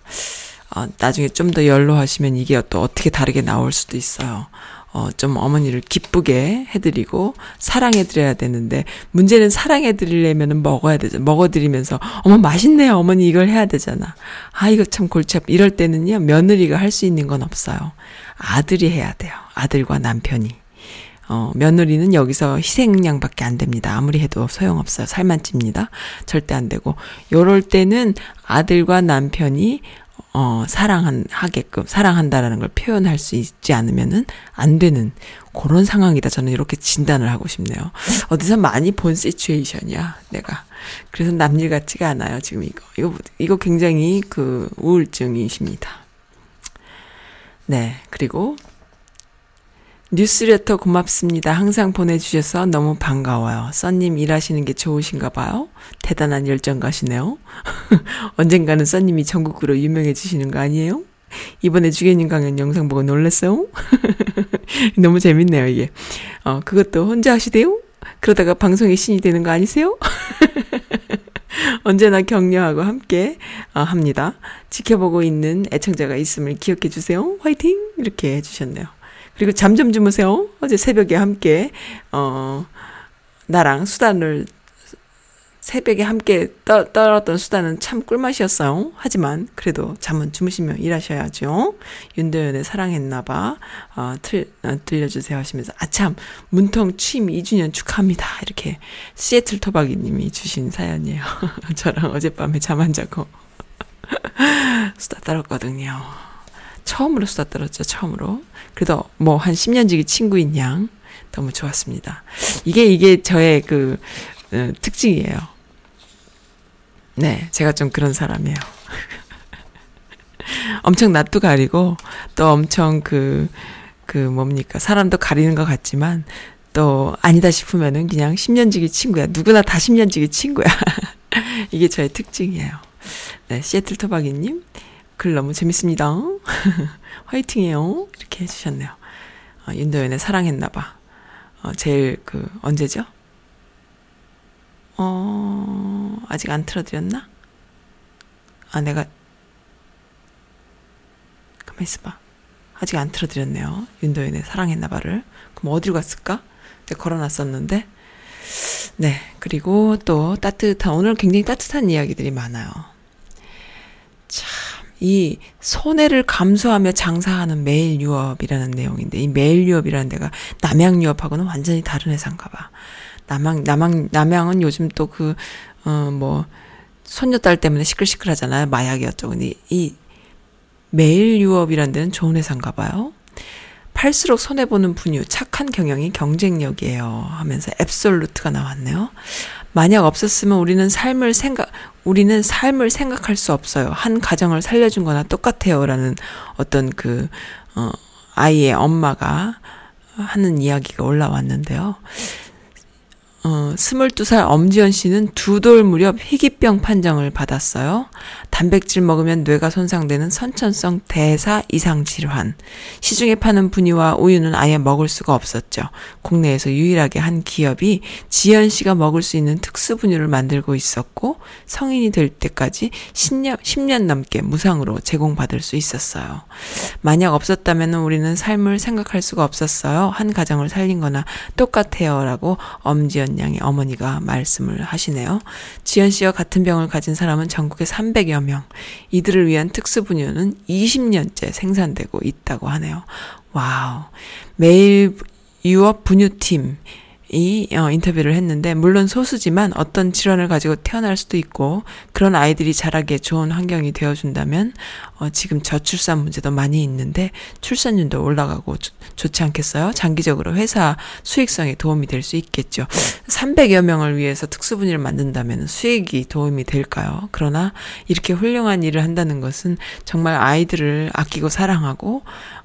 아, 나중에 좀 더 연로하시면 이게 또 어떻게 다르게 나올 수도 있어요. 어, 좀 어머니를 기쁘게 해드리고 사랑해드려야 되는데 문제는 사랑해드리려면 먹어야 되죠. 먹어드리면서 어머 맛있네요. 어머니 이걸 해야 되잖아. 아 이거 참 골치 아프. 이럴 때는요 며느리가 할 수 있는 건 없어요. 아들이 해야 돼요. 아들과 남편이. 어, 며느리는 여기서 희생양밖에 안 됩니다. 아무리 해도 소용없어요. 살만 찝니다. 절대 안 되고. 요럴 때는 아들과 남편이 어, 사랑한, 하게끔, 사랑한다라는 걸 표현할 수 있지 않으면은 안 되는 그런 상황이다. 저는 이렇게 진단을 하고 싶네요. 어디서 많이 본 시츄에이션이야, 내가. 그래서 남일 같지가 않아요, 지금 이거. 이거, 이거 굉장히 그 우울증이십니다. 네, 그리고 뉴스레터 고맙습니다. 항상 보내주셔서 너무 반가워요. 써님 일하시는 게 좋으신가 봐요. 대단한 열정가시네요. 언젠가는 써님이 전국구로 유명해지시는 거 아니에요? 이번에 주계님 강연 영상 보고 놀랐어요? 너무 재밌네요, 이게. 어, 그것도 혼자 하시대요? 그러다가 방송의 신이 되는 거 아니세요? 언제나 격려하고 함께 어, 합니다. 지켜보고 있는 애청자가 있음을 기억해 주세요. 화이팅! 이렇게 해주셨네요. 그리고 잠 좀 주무세요. 어제 새벽에 함께, 어, 나랑 수단을, 새벽에 함께 떠, 떨었던 수단은 참 꿀맛이었어요. 하지만, 그래도 잠은 주무시며 일하셔야죠. 윤도현의 사랑했나봐, 어, 틀, 어, 들려주세요 하시면서, 아참, 문통 취임 2주년 축하합니다. 이렇게, 시애틀 토박이 님이 주신 사연이에요. 저랑 어젯밤에 잠 안 자고, 수다 떨었거든요. 처음으로 수다 떨었죠, 처음으로. 그래도 뭐 한 10년 지기 친구인 양 너무 좋았습니다. 이게 이게 저의 그 어, 특징이에요. 네, 제가 좀 그런 사람이에요. 엄청 낯도 가리고 또 엄청 그그 그 뭡니까 사람도 가리는 것 같지만 또 아니다 싶으면은 그냥 10년 지기 친구야. 누구나 다 10년 지기 친구야. 이게 저의 특징이에요. 네, 시애틀 토박이님 글 너무 재밌습니다. 화이팅해요. 이렇게 해주셨네요. 어, 윤도현의 사랑했나봐. 어, 제일 그, 언제죠? 어, 아직 안 틀어드렸나? 아, 내가, 가만 있어봐. 아직 안 틀어드렸네요. 윤도현의 사랑했나봐를. 그럼 어디로 갔을까? 내가 걸어놨었는데. 네. 그리고 또 따뜻한, 오늘 굉장히 따뜻한 이야기들이 많아요. 참. 이 손해를 감수하며 장사하는 매일 유업이라는 내용인데 이 매일 유업이라는 데가 남양 유업하고는 완전히 다른 회사인가 봐. 남양 남양 남양은 요즘 또 그 어 뭐 손녀딸 때문에 시끌시끌하잖아요. 마약이었죠. 근데 이 매일 유업이라는 데는 좋은 회사인가 봐요. 팔수록 손해보는 분유, 착한 경영이 경쟁력이에요. 하면서 앱솔루트가 나왔네요. 만약 없었으면 우리는 삶을 생각, 우리는 삶을 생각할 수 없어요. 한 가정을 살려준 거나 똑같아요. 라는 어떤 그, 어, 아이의 엄마가 하는 이야기가 올라왔는데요. 어, 22살 엄지연 씨는 두 돌 무렵 희귀병 판정을 받았어요. 단백질 먹으면 뇌가 손상되는 선천성 대사 이상 질환. 시중에 파는 분유와 우유는 아예 먹을 수가 없었죠. 국내에서 유일하게 한 기업이 지연 씨가 먹을 수 있는 특수 분유를 만들고 있었고 성인이 될 때까지 10년 10년 넘게 무상으로 제공받을 수 있었어요. 만약 없었다면 우리는 삶을 생각할 수가 없었어요. 한 가정을 살린 거나 똑같아요라고 엄지연 양의 어머니가 말씀을 하시네요. 지연 씨와 같은 병을 가진 사람은 전국에 300여 명. 이들을 위한 특수 분유는 20년째 생산되고 있다고 하네요. Wow. 매일 유업 분유팀 이 어, 인터뷰를 했는데 물론 소수지만 어떤 질환을 가지고 태어날 수도 있고 그런 아이들이 자라기에 좋은 환경이 되어준다면 어, 지금 저출산 문제도 많이 있는데 출산율도 올라가고 조, 좋지 않겠어요? 장기적으로 회사 수익성에 도움이 될 수 있겠죠. 300여 명을 위해서 특수분야를 만든다면 수익이 도움이 될까요? 그러나 이렇게 훌륭한 일을 한다는 것은 정말 아이들을 아끼고 사랑하고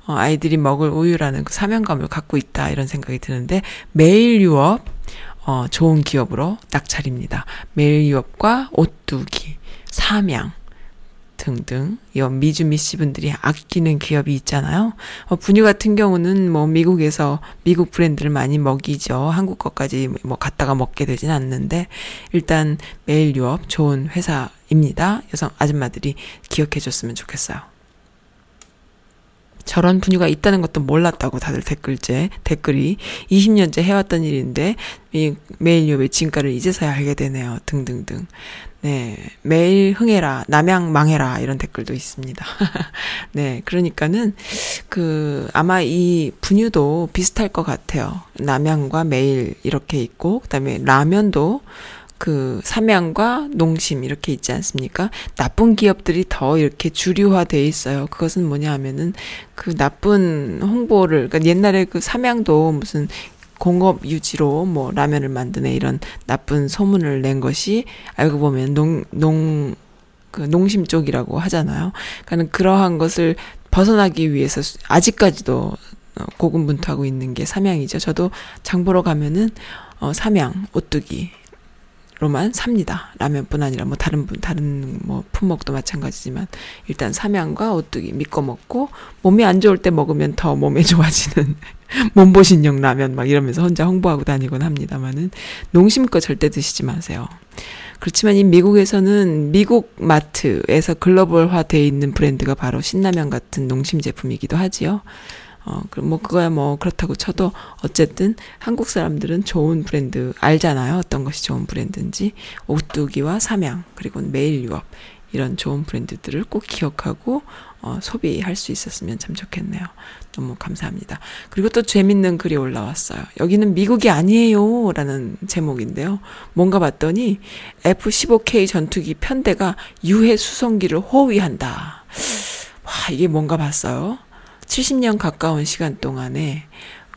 어, 아이들이 먹을 우유라는 그 사명감을 갖고 있다 이런 생각이 드는데 매일 유업 어, 좋은 기업으로 딱 차립니다. 매일 유업과 오뚜기, 삼양 등등 이 미주미 씨 분들이 아끼는 기업이 있잖아요. 어, 분유 같은 경우는 뭐 미국에서 미국 브랜드를 많이 먹이죠. 한국 것까지 뭐 갖다가 먹게 되진 않는데 일단 매일 유업 좋은 회사입니다. 여성 아줌마들이 기억해 줬으면 좋겠어요. 저런 분유가 있다는 것도 몰랐다고 다들 댓글째 댓글이 20년째 해왔던 일인데 이 매일요의 진가를 이제서야 알게 되네요. 등등등. 네 매일 흥해라 남양 망해라 이런 댓글도 있습니다. 네 그러니까는 그 아마 이 분유도 비슷할 것 같아요. 남양과 매일 이렇게 있고 그 다음에 라면도 그 삼양과 농심 이렇게 있지 않습니까? 나쁜 기업들이 더 이렇게 주류화돼 있어요. 그것은 뭐냐 하면은 그 나쁜 홍보를 그러니까 옛날에 그 삼양도 무슨 공업 유지로 뭐 라면을 만드네 이런 나쁜 소문을 낸 것이 알고 보면 농 농 그 농심 쪽이라고 하잖아요. 그러니까 그러한 것을 벗어나기 위해서 아직까지도 어, 고군분투하고 있는 게 삼양이죠. 저도 장 보러 가면은 어 삼양 오뚜기 로만 삽니다. 라면뿐 아니라 뭐 다른 분 다른 뭐 품목도 마찬가지지만 일단 삼양과 오뚜기 믿고 먹고 몸이 안 좋을 때 먹으면 더 몸에 좋아지는 몸보신용 라면 막 이러면서 혼자 홍보하고 다니곤 합니다만은 농심 거 절대 드시지 마세요. 그렇지만 이 미국에서는 미국 마트에서 글로벌화 돼 있는 브랜드가 바로 신라면 같은 농심 제품이기도 하지요. 어, 뭐, 그거야 뭐, 그렇다고 쳐도, 어쨌든, 한국 사람들은 좋은 브랜드 알잖아요. 어떤 것이 좋은 브랜드인지. 오뚜기와 삼양, 그리고 매일 유업. 이런 좋은 브랜드들을 꼭 기억하고, 어, 소비할 수 있었으면 참 좋겠네요. 너무 감사합니다. 그리고 또 재밌는 글이 올라왔어요. 여기는 미국이 아니에요. 라는 제목인데요. 뭔가 봤더니, F-15K 전투기 편대가 유해 수송기를 호위한다. 와, 이게 뭔가 봤어요. 70년 가까운 시간 동안에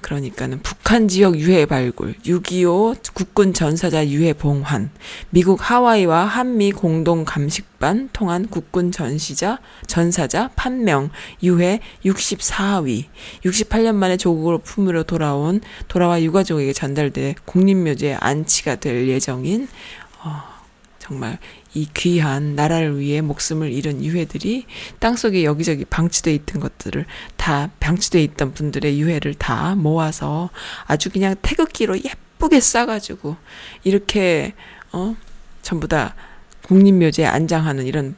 그러니까는 북한 지역 유해 발굴, 6.25 국군 전사자 유해 봉환, 미국 하와이와 한미 공동 감식반 통한 국군 전시자, 전사자 판명, 유해 64위, 68년 만에 조국으로 품으로 돌아온, 돌아와 유가족에게 전달돼 국립묘지에 안치가 될 예정인, 어, 정말 이 귀한 나라를 위해 목숨을 잃은 유해들이 땅속에 여기저기 방치돼 있던 것들을 다 방치돼 있던 분들의 유해를 다 모아서 아주 그냥 태극기로 예쁘게 싸가지고 이렇게 어 전부 다 국립묘지에 안장하는 이런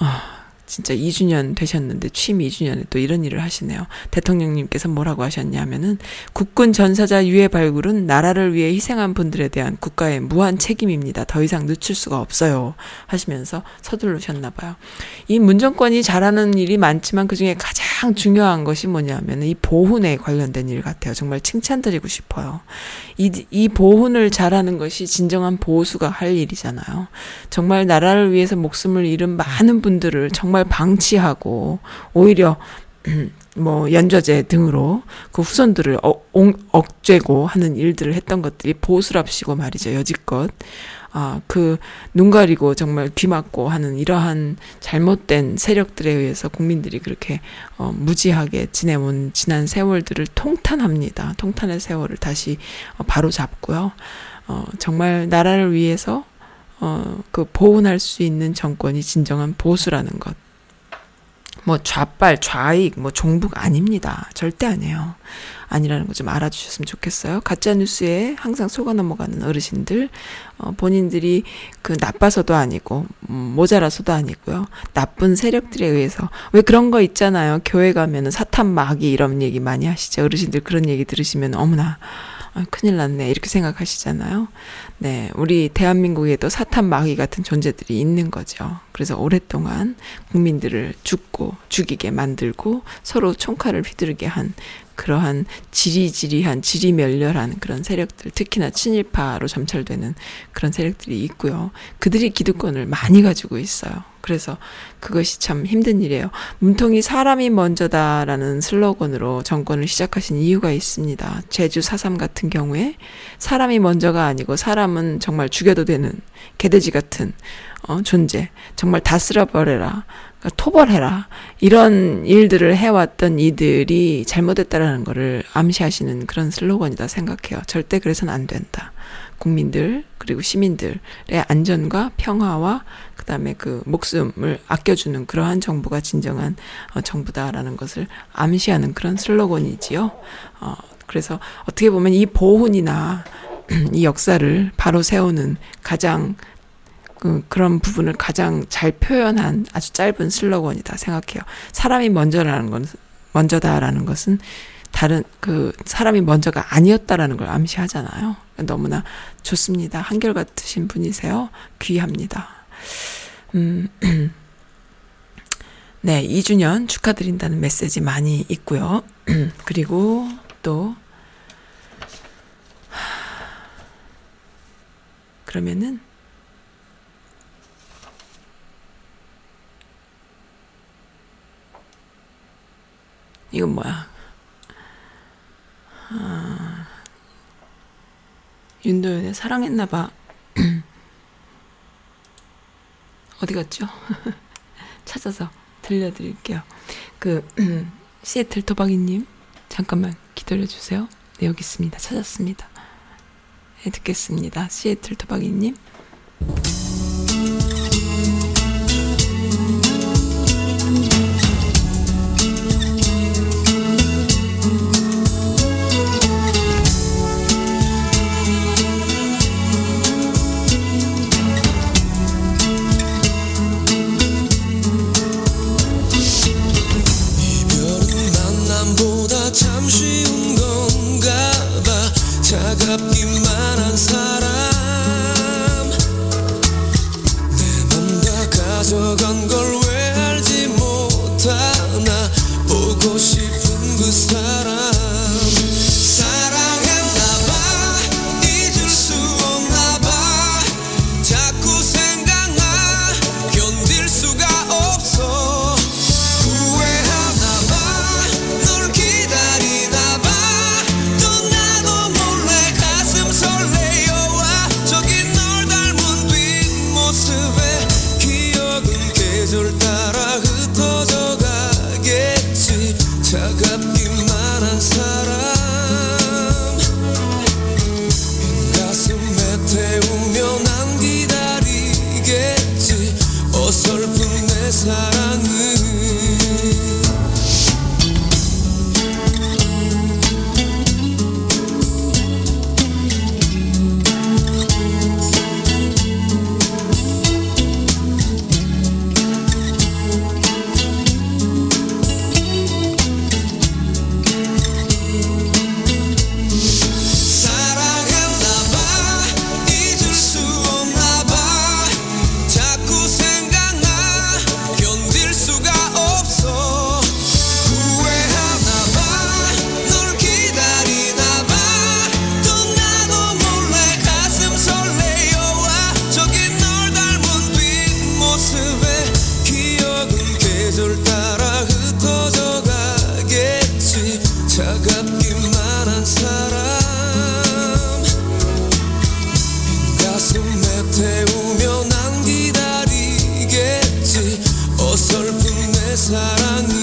어 진짜 2주년 되셨는데 취임 2주년에 또 이런 일을 하시네요. 대통령님께서 뭐라고 하셨냐면은 국군 전사자 유해 발굴은 나라를 위해 희생한 분들에 대한 국가의 무한 책임입니다. 더 이상 늦출 수가 없어요. 하시면서 서두르셨나 봐요. 이 문정권이 잘하는 일이 많지만 그중에 가장 중요한 것이 뭐냐면 이 보훈에 관련된 일 같아요. 정말 칭찬드리고 싶어요. 이, 이 보훈을 잘하는 것이 진정한 보수가 할 일이잖아요. 정말 나라를 위해서 목숨을 잃은 많은 분들을 정말 정말 방치하고 오히려 뭐 연좌제 등으로 그 후손들을 어, 옹, 억죄고 하는 일들을 했던 것들이 보수랍시고 말이죠 여지껏 아, 그, 눈 가리고 정말 귀 막고 하는 이러한 잘못된 세력들에 의해서 국민들이 그렇게, 어, 무지하게 지내온 지난 세월들을 통탄합니다. 통탄의 세월을 다시 어, 바로 잡고요. 어, 정말 나라를 위해서, 어, 그 보훈할 수 있는 정권이 진정한 보수라는 것. 뭐 좌빨, 좌익, 뭐 종북 아닙니다. 절대 아니에요. 아니라는 거 좀 알아주셨으면 좋겠어요. 가짜 뉴스에 항상 속아 넘어가는 어르신들, 어, 본인들이 그 나빠서도 아니고 음, 모자라서도 아니고요. 나쁜 세력들에 의해서 왜 그런 거 있잖아요. 교회 가면은 사탄 마귀 이런 얘기 많이 하시죠. 어르신들 그런 얘기 들으시면 어머나. 아, 큰일 났네. 이렇게 생각하시잖아요. 네. 우리 대한민국에도 사탄 마귀 같은 존재들이 있는 거죠. 그래서 오랫동안 국민들을 죽고 죽이게 만들고 서로 총칼을 휘두르게 한 그러한 지리지리한 지리멸렬한 그런 세력들 특히나 친일파로 점철되는 그런 세력들이 있고요. 그들이 기득권을 많이 가지고 있어요. 그래서 그것이 참 힘든 일이에요. 문통이 사람이 먼저다라는 슬로건으로 정권을 시작하신 이유가 있습니다. 제주 4.3 같은 경우에 사람이 먼저가 아니고 사람은 정말 죽여도 되는 개돼지 같은 어, 존재. 정말 다 쓸어버려라. 그러니까 토벌해라. 이런 일들을 해왔던 이들이 잘못했다라는 거를 암시하시는 그런 슬로건이다 생각해요. 절대 그래서는 안 된다. 국민들 그리고 시민들의 안전과 평화와 그다음에 그 목숨을 아껴주는 그러한 정부가 진정한 어, 정부다라는 것을 암시하는 그런 슬로건이지요. 어, 그래서 어떻게 보면 이 보훈이나 이 역사를 바로 세우는 가장 그, 그런 부분을 가장 잘 표현한 아주 짧은 슬로건이다 생각해요. 사람이 먼저라는 건, 먼저다라는 것은 다른, 그, 사람이 먼저가 아니었다라는 걸 암시하잖아요. 너무나 좋습니다. 한결같으신 분이세요. 귀합니다. 음, 네, 2주년 축하드린다는 메시지 많이 있고요. 그리고 또, 그러면은, 이건 뭐야? 아, 윤도현의 사랑했나봐. 어디 갔죠? 찾아서 들려드릴게요. 그, 시애틀 토박이님, 잠깐만 기다려주세요. 네, 여기 있습니다. 찾았습니다. 네, 듣겠습니다. 시애틀 토박이님. 계절 따라 흩어져 가겠지. 차갑기만 한 사람. 가슴에 태우며 난 기다리겠지. 어설픈 내 사랑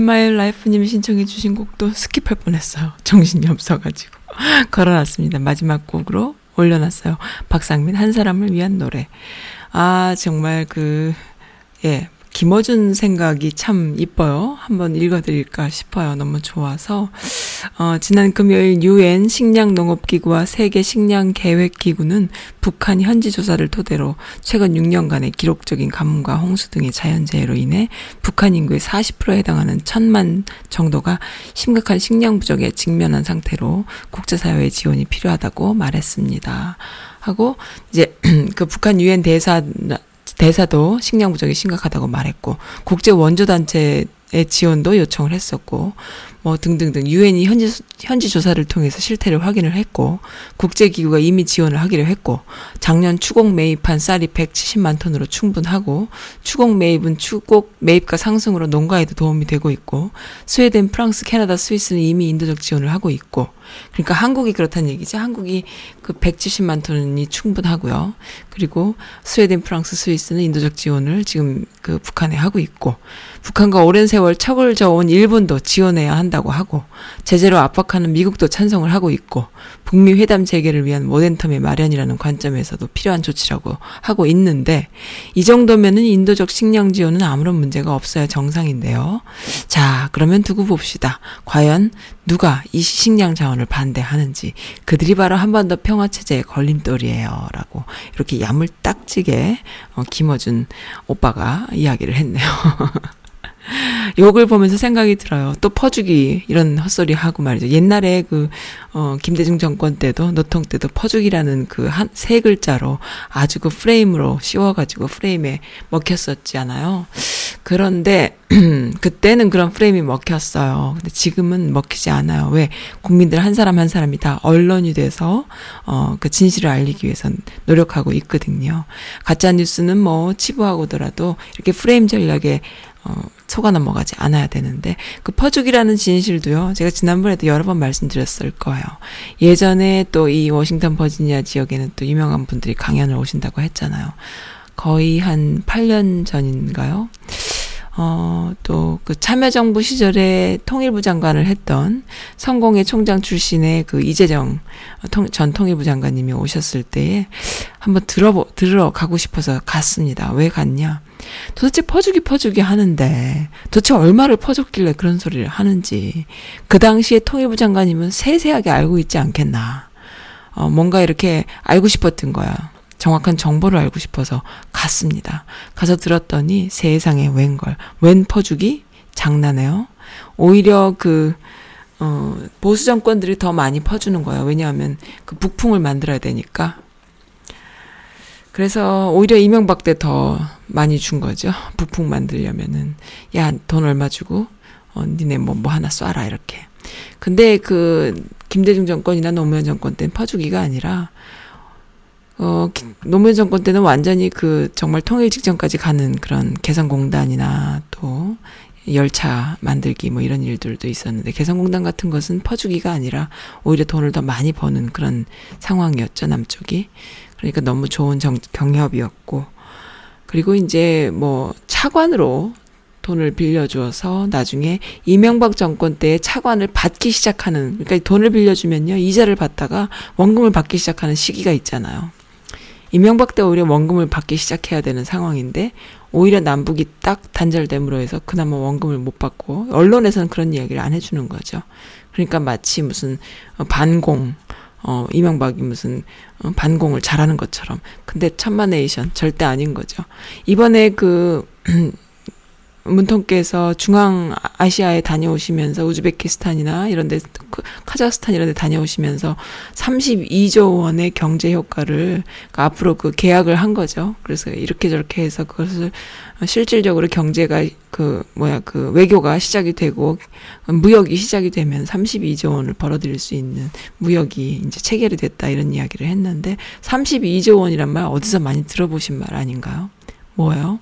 올마일 라이프님이 신청해 주신 곡도 스킵할 뻔했어요. 정신이 없어가지고. 걸어놨습니다. 마지막 곡으로 올려놨어요. 박상민 한 사람을 위한 노래. 아, 정말 그, 예, 김어준 생각이 참 이뻐요. 한번 읽어드릴까 싶어요. 너무 좋아서. 어, 지난 금요일 유엔 식량농업기구와 세계 식량계획기구는 북한 현지 조사를 토대로 최근 6년간의 기록적인 가뭄과 홍수 등의 자연재해로 인해 북한 인구의 40%에 해당하는 천만 정도가 심각한 식량 부족에 직면한 상태로 국제사회의 지원이 필요하다고 말했습니다. 하고 이제 그 북한 유엔 대사 대사도 식량 부족이 심각하다고 말했고 국제 원조 단체의 지원도 요청을 했었고 뭐 등등등 유엔이 현지 현지 조사를 통해서 실태를 확인을 했고 국제 기구가 이미 지원을 하기로 했고 작년 추곡 매입한 쌀이 170만 톤으로 충분하고 추곡 매입은 추곡 매입가 상승으로 농가에도 도움이 되고 있고 스웨덴, 프랑스, 캐나다, 스위스는 이미 인도적 지원을 하고 있고 그러니까 한국이 그렇다는 얘기죠. 한국이 그 170만 톤이 충분하고요. 그리고 스웨덴, 프랑스, 스위스는 인도적 지원을 지금 그 북한에 하고 있고 북한과 오랜 세월 척을 저어온 일본도 지원해야 한다고 하고 제재로 압박하는 미국도 찬성을 하고 있고 북미 회담 재개를 위한 모멘텀의 마련이라는 관점에서도 필요한 조치라고 하고 있는데 이 정도면은 인도적 식량 지원은 아무런 문제가 없어야 정상인데요. 자, 그러면 두고 봅시다. 과연 누가 이 식량 자원을 반대하는지 그들이 바로 한반도 평화 체제의 걸림돌이에요라고 이렇게 야물딱지게 어, 김어준 오빠가 이야기를 했네요. 욕을 보면서 생각이 들어요. 또 퍼주기 이런 헛소리 하고 말이죠. 옛날에 그 어, 김대중 정권 때도 노통 때도 퍼주기라는 그 한 세 글자로 아주 그 프레임으로 씌워가지고 프레임에 먹혔었지 않아요. 그런데 그때는 그런 프레임이 먹혔어요. 근데 지금은 먹히지 않아요. 왜 국민들 한 사람 한 사람이 다 언론이 돼서 어 그 진실을 알리기 위해서 노력하고 있거든요. 가짜 뉴스는 뭐 치부하고더라도 이렇게 프레임 전략에 어, 속아 넘어가지 않아야 되는데, 그 퍼주기라는 진실도요, 제가 지난번에도 여러 번 말씀드렸을 거예요. 예전에 또 이 워싱턴 버지니아 지역에는 또 유명한 분들이 강연을 오신다고 했잖아요. 거의 한 8년 전인가요? 어, 또, 그 참여정부 시절에 통일부 장관을 했던 성공회 총장 출신의 그 이재정 통, 전 통일부 장관님이 오셨을 때에 한번 들어보, 들어가고 싶어서 갔습니다. 왜 갔냐? 도대체 퍼주기 퍼주기 하는데 도대체 얼마를 퍼줬길래 그런 소리를 하는지 그 당시에 통일부 장관님은 세세하게 알고 있지 않겠나. 어, 뭔가 이렇게 알고 싶었던 거야. 정확한 정보를 알고 싶어서 갔습니다. 가서 들었더니 세상에 웬걸. 웬 퍼주기? 장난해요. 오히려 그, 어, 보수 정권들이 더 많이 퍼주는 거예요. 왜냐하면 그 북풍을 만들어야 되니까. 그래서 오히려 이명박 때 더 많이 준 거죠. 부풍 만들려면은 야 돈 얼마 주고 어 니네 뭐뭐 뭐 하나 쏴라 이렇게. 근데 그 김대중 정권이나 노무현 정권 때는 퍼주기가 아니라 어 노무현 정권 때는 완전히 그 정말 통일 직전까지 가는 그런 개성공단이나 또 열차 만들기 뭐 이런 일들도 있었는데 개성공단 같은 것은 퍼주기가 아니라 오히려 돈을 더 많이 버는 그런 상황이었죠 남쪽이 그러니까 너무 좋은 정, 경협이었고 그리고 이제 뭐 차관으로 돈을 빌려주어서 나중에 이명박 정권 때 차관을 받기 시작하는 그러니까 돈을 빌려주면요 이자를 받다가 원금을 받기 시작하는 시기가 있잖아요. 이명박 때 오히려 원금을 받기 시작해야 되는 상황인데 오히려 남북이 딱 단절됨으로 해서 그나마 원금을 못 받고 언론에서는 그런 이야기를 안 해주는 거죠. 그러니까 마치 무슨 반공 어 이명박이 무슨 어, 반공을 잘하는 것처럼 근데 천만에이션 절대 아닌 거죠. 이번에 그 문통께서 중앙 아시아에 다녀오시면서 우즈베키스탄이나 이런 데 카자흐스탄 이런 데 다녀오시면서 32조 원의 경제 효과를 그러니까 앞으로 그 계약을 한 거죠. 그래서 이렇게 저렇게 해서 그것을 실질적으로 경제가 그 뭐야 그 외교가 시작이 되고 무역이 시작이 되면 32조 원을 벌어들일 수 있는 무역이 이제 체결이 됐다 이런 이야기를 했는데 32조 원이란 말 어디서 많이 들어보신 말 아닌가요? 뭐예요?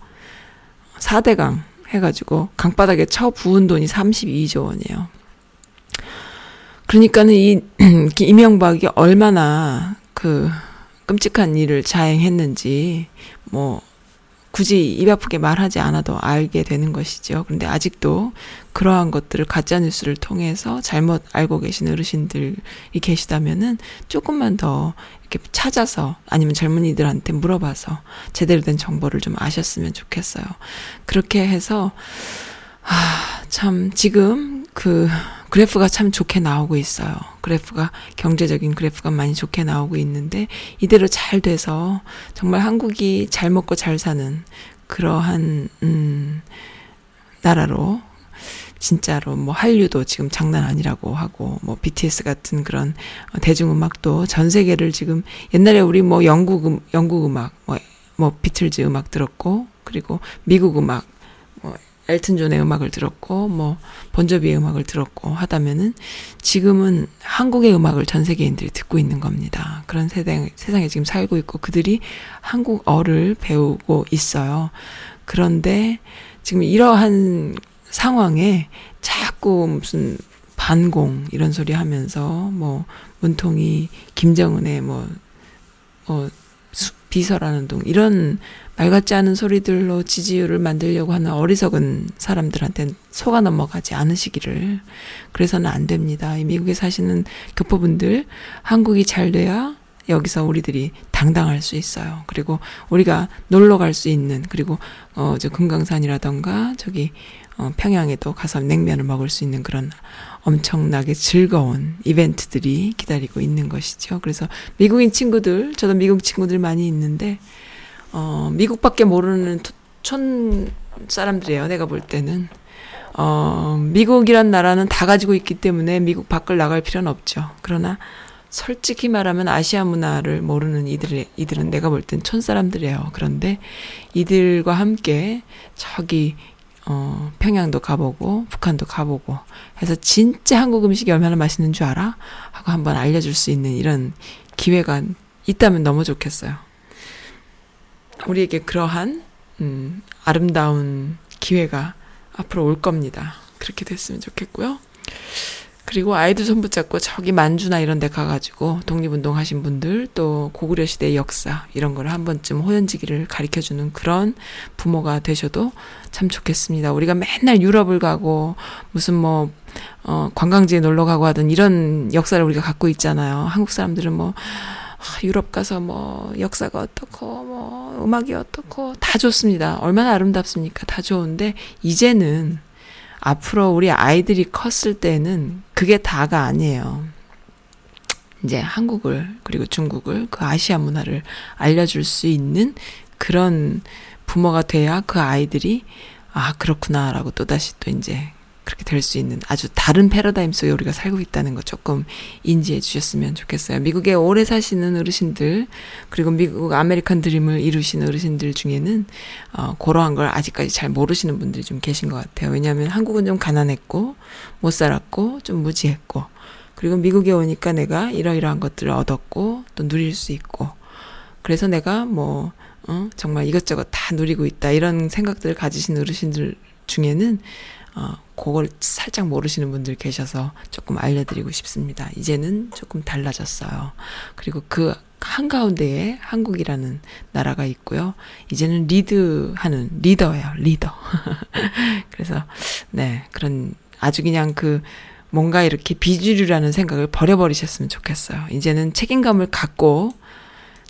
4대강 해가지고 강바닥에 쳐 부은 돈이 32조 원이에요. 그러니까는 이 이명박이 얼마나 그 끔찍한 일을 자행했는지 뭐 굳이 입 아프게 말하지 않아도 알게 되는 것이죠. 그런데 아직도 그러한 것들을 가짜 뉴스를 통해서 잘못 알고 계신 어르신들이 계시다면은 조금만 더 이렇게 찾아서 아니면 젊은이들한테 물어봐서 제대로 된 정보를 좀 아셨으면 좋겠어요. 그렇게 해서 아, 참 지금 그 그래프가 참 좋게 나오고 있어요. 그래프가 경제적인 그래프가 많이 좋게 나오고 있는데 이대로 잘 돼서 정말 한국이 잘 먹고 잘 사는 그러한 음 나라로 진짜로 뭐 한류도 지금 장난 아니라고 하고 뭐 BTS 같은 그런 대중음악도 전 세계를 지금 옛날에 우리 뭐 영국 음, 영국 음악 뭐, 뭐 비틀즈 음악 들었고 그리고 미국 음악 뭐 엘튼 존의 음악을 들었고 뭐 본조비의 음악을 들었고 하다면은 지금은 한국의 음악을 전 세계인들이 듣고 있는 겁니다. 그런 세대 세상에 지금 살고 있고 그들이 한국어를 배우고 있어요. 그런데 지금 이러한 상황에 자꾸 무슨 반공 이런 소리 하면서 뭐 문통이 김정은의 뭐, 뭐 비서라는 동 이런 말 같지 않은 소리들로 지지율을 만들려고 하는 어리석은 사람들한테는 속아 넘어가지 않으시기를 그래서는 안 됩니다. 이 미국에 사시는 교포분들 한국이 잘 돼야 여기서 우리들이 당당할 수 있어요. 그리고 우리가 놀러 갈 수 있는 그리고 어저 금강산이라던가 저기 어 평양에도 가서 냉면을 먹을 수 있는 그런 엄청나게 즐거운 이벤트들이 기다리고 있는 것이죠. 그래서 미국인 친구들, 저도 미국 친구들 많이 있는데, 어, 미국밖에 모르는 촌 사람들이에요. 내가 볼 때는. 어, 미국이란 나라는 다 가지고 있기 때문에 미국 밖을 나갈 필요는 없죠. 그러나 솔직히 말하면 아시아 문화를 모르는 이들 이들은 내가 볼 땐 촌 사람들이에요. 그런데 이들과 함께 저기 어, 평양도 가보고, 북한도 가보고, 해서 진짜 한국 음식이 얼마나 맛있는 줄 알아? 하고 한번 알려줄 수 있는 이런 기회가 있다면 너무 좋겠어요. 우리에게 그러한, 음, 아름다운 기회가 앞으로 올 겁니다. 그렇게 됐으면 좋겠고요. 그리고 아이들 손 붙잡고 저기 만주나 이런 데 가가지고 독립운동 하신 분들 또 고구려 시대의 역사 이런 걸 한 번쯤 호연지기를 가르쳐 주는 그런 부모가 되셔도 참 좋겠습니다. 우리가 맨날 유럽을 가고 무슨 뭐, 어, 관광지에 놀러 가고 하던 이런 역사를 우리가 갖고 있잖아요. 한국 사람들은 뭐, 아, 유럽 가서 뭐 역사가 어떻고 뭐 음악이 어떻고 다 좋습니다. 얼마나 아름답습니까? 다 좋은데 이제는 앞으로 우리 아이들이 컸을 때는 그게 다가 아니에요. 이제 한국을 그리고 중국을 그 아시아 문화를 알려줄 수 있는 그런 부모가 돼야 그 아이들이 아 그렇구나라고 또 다시 또 이제 그렇게 될 수 있는 아주 다른 패러다임 속에 우리가 살고 있다는 거 조금 인지해 주셨으면 좋겠어요. 미국에 오래 사시는 어르신들 그리고 미국 아메리칸 드림을 이루신 어르신들 중에는 어, 그러한 걸 아직까지 잘 모르시는 분들이 좀 계신 것 같아요. 왜냐하면 한국은 좀 가난했고 못 살았고 좀 무지했고 그리고 미국에 오니까 내가 이러이러한 것들을 얻었고 또 누릴 수 있고 그래서 내가 뭐 어, 정말 이것저것 다 누리고 있다 이런 생각들을 가지신 어르신들 중에는 어, 그걸 살짝 모르시는 분들 계셔서 조금 알려드리고 싶습니다. 이제는 조금 달라졌어요. 그리고 그 한가운데에 한국이라는 나라가 있고요. 이제는 리드하는 리더예요, 리더. 그래서, 네, 그런 아주 그냥 그 뭔가 이렇게 비주류라는 생각을 버려버리셨으면 좋겠어요. 이제는 책임감을 갖고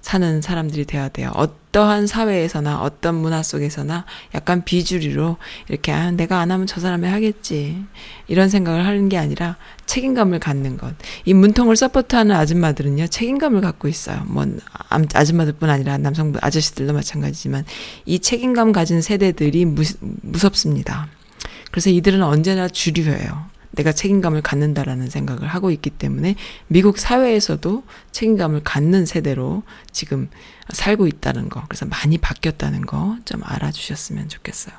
사는 사람들이 돼야 돼요. 어떠한 사회에서나 어떤 문화 속에서나 약간 비주류로 이렇게 아, 내가 안 하면 저 사람이 하겠지. 이런 생각을 하는 게 아니라 책임감을 갖는 것. 이 문통을 서포트하는 아줌마들은요, 책임감을 갖고 있어요. 뭐, 아줌마들뿐 아니라 남성분, 아저씨들도 마찬가지지만 이 책임감 가진 세대들이 무, 무섭습니다. 그래서 이들은 언제나 주류예요. 내가 책임감을 갖는다라는 생각을 하고 있기 때문에 미국 사회에서도 책임감을 갖는 세대로 지금 살고 있다는 거, 그래서 많이 바뀌었다는 거 좀 알아주셨으면 좋겠어요.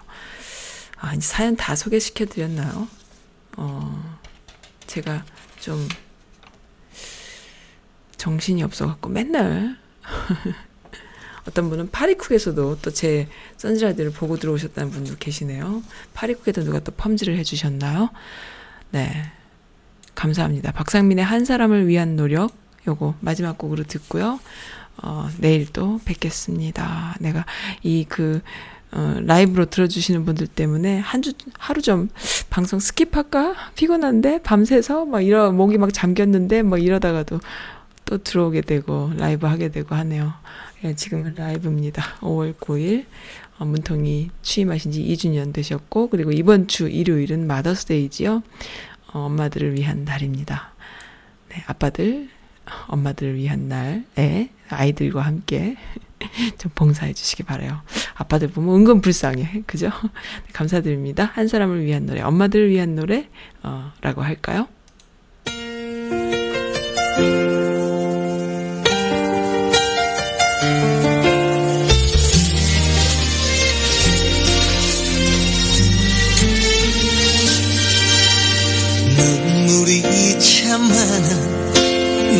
아, 이제 사연 다 소개시켜 드렸나요? 어, 제가 좀 정신이 없어갖고 맨날 어떤 분은 파리쿡에서도 또 제 선지라디오를 보고 들어오셨다는 분도 계시네요. 파리쿡에도 누가 또 펌지를 해주셨나요? 네. 감사합니다. 박상민의 한 사람을 위한 노력, 요거 마지막 곡으로 듣고요. 어, 내일 또 뵙겠습니다. 내가 이 그, 어, 라이브로 들어주시는 분들 때문에 한 주, 하루 좀 방송 skip할까? 피곤한데? 밤새서? 막 이러, 목이 막 잠겼는데? 뭐 이러다가도 또 들어오게 되고, 라이브 하게 되고 하네요. 예, 지금은 라이브입니다. 5월 9일. 어, 문통이 취임하신 지 2주년 되셨고, 그리고 이번 주 일요일은 Mother's Day지요. 어, 엄마들을 위한 날입니다. 네, 아빠들, 엄마들을 위한 날에 아이들과 함께 좀 봉사해 주시기 바래요. 아빠들 보면 은근 불쌍해. 그죠? 네, 감사드립니다. 한 사람을 위한 노래, 엄마들을 위한 노래, 어, 라고 할까요?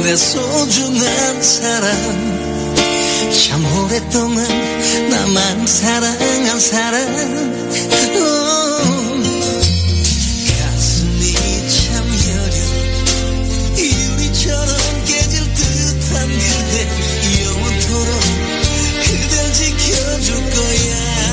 내 소중한 사람 참 오랫동안 나만 사랑한 사람 오, 가슴이 참 여려. 유리처럼 깨질 듯한 그대. 영원토록 그댈 지켜줄 거야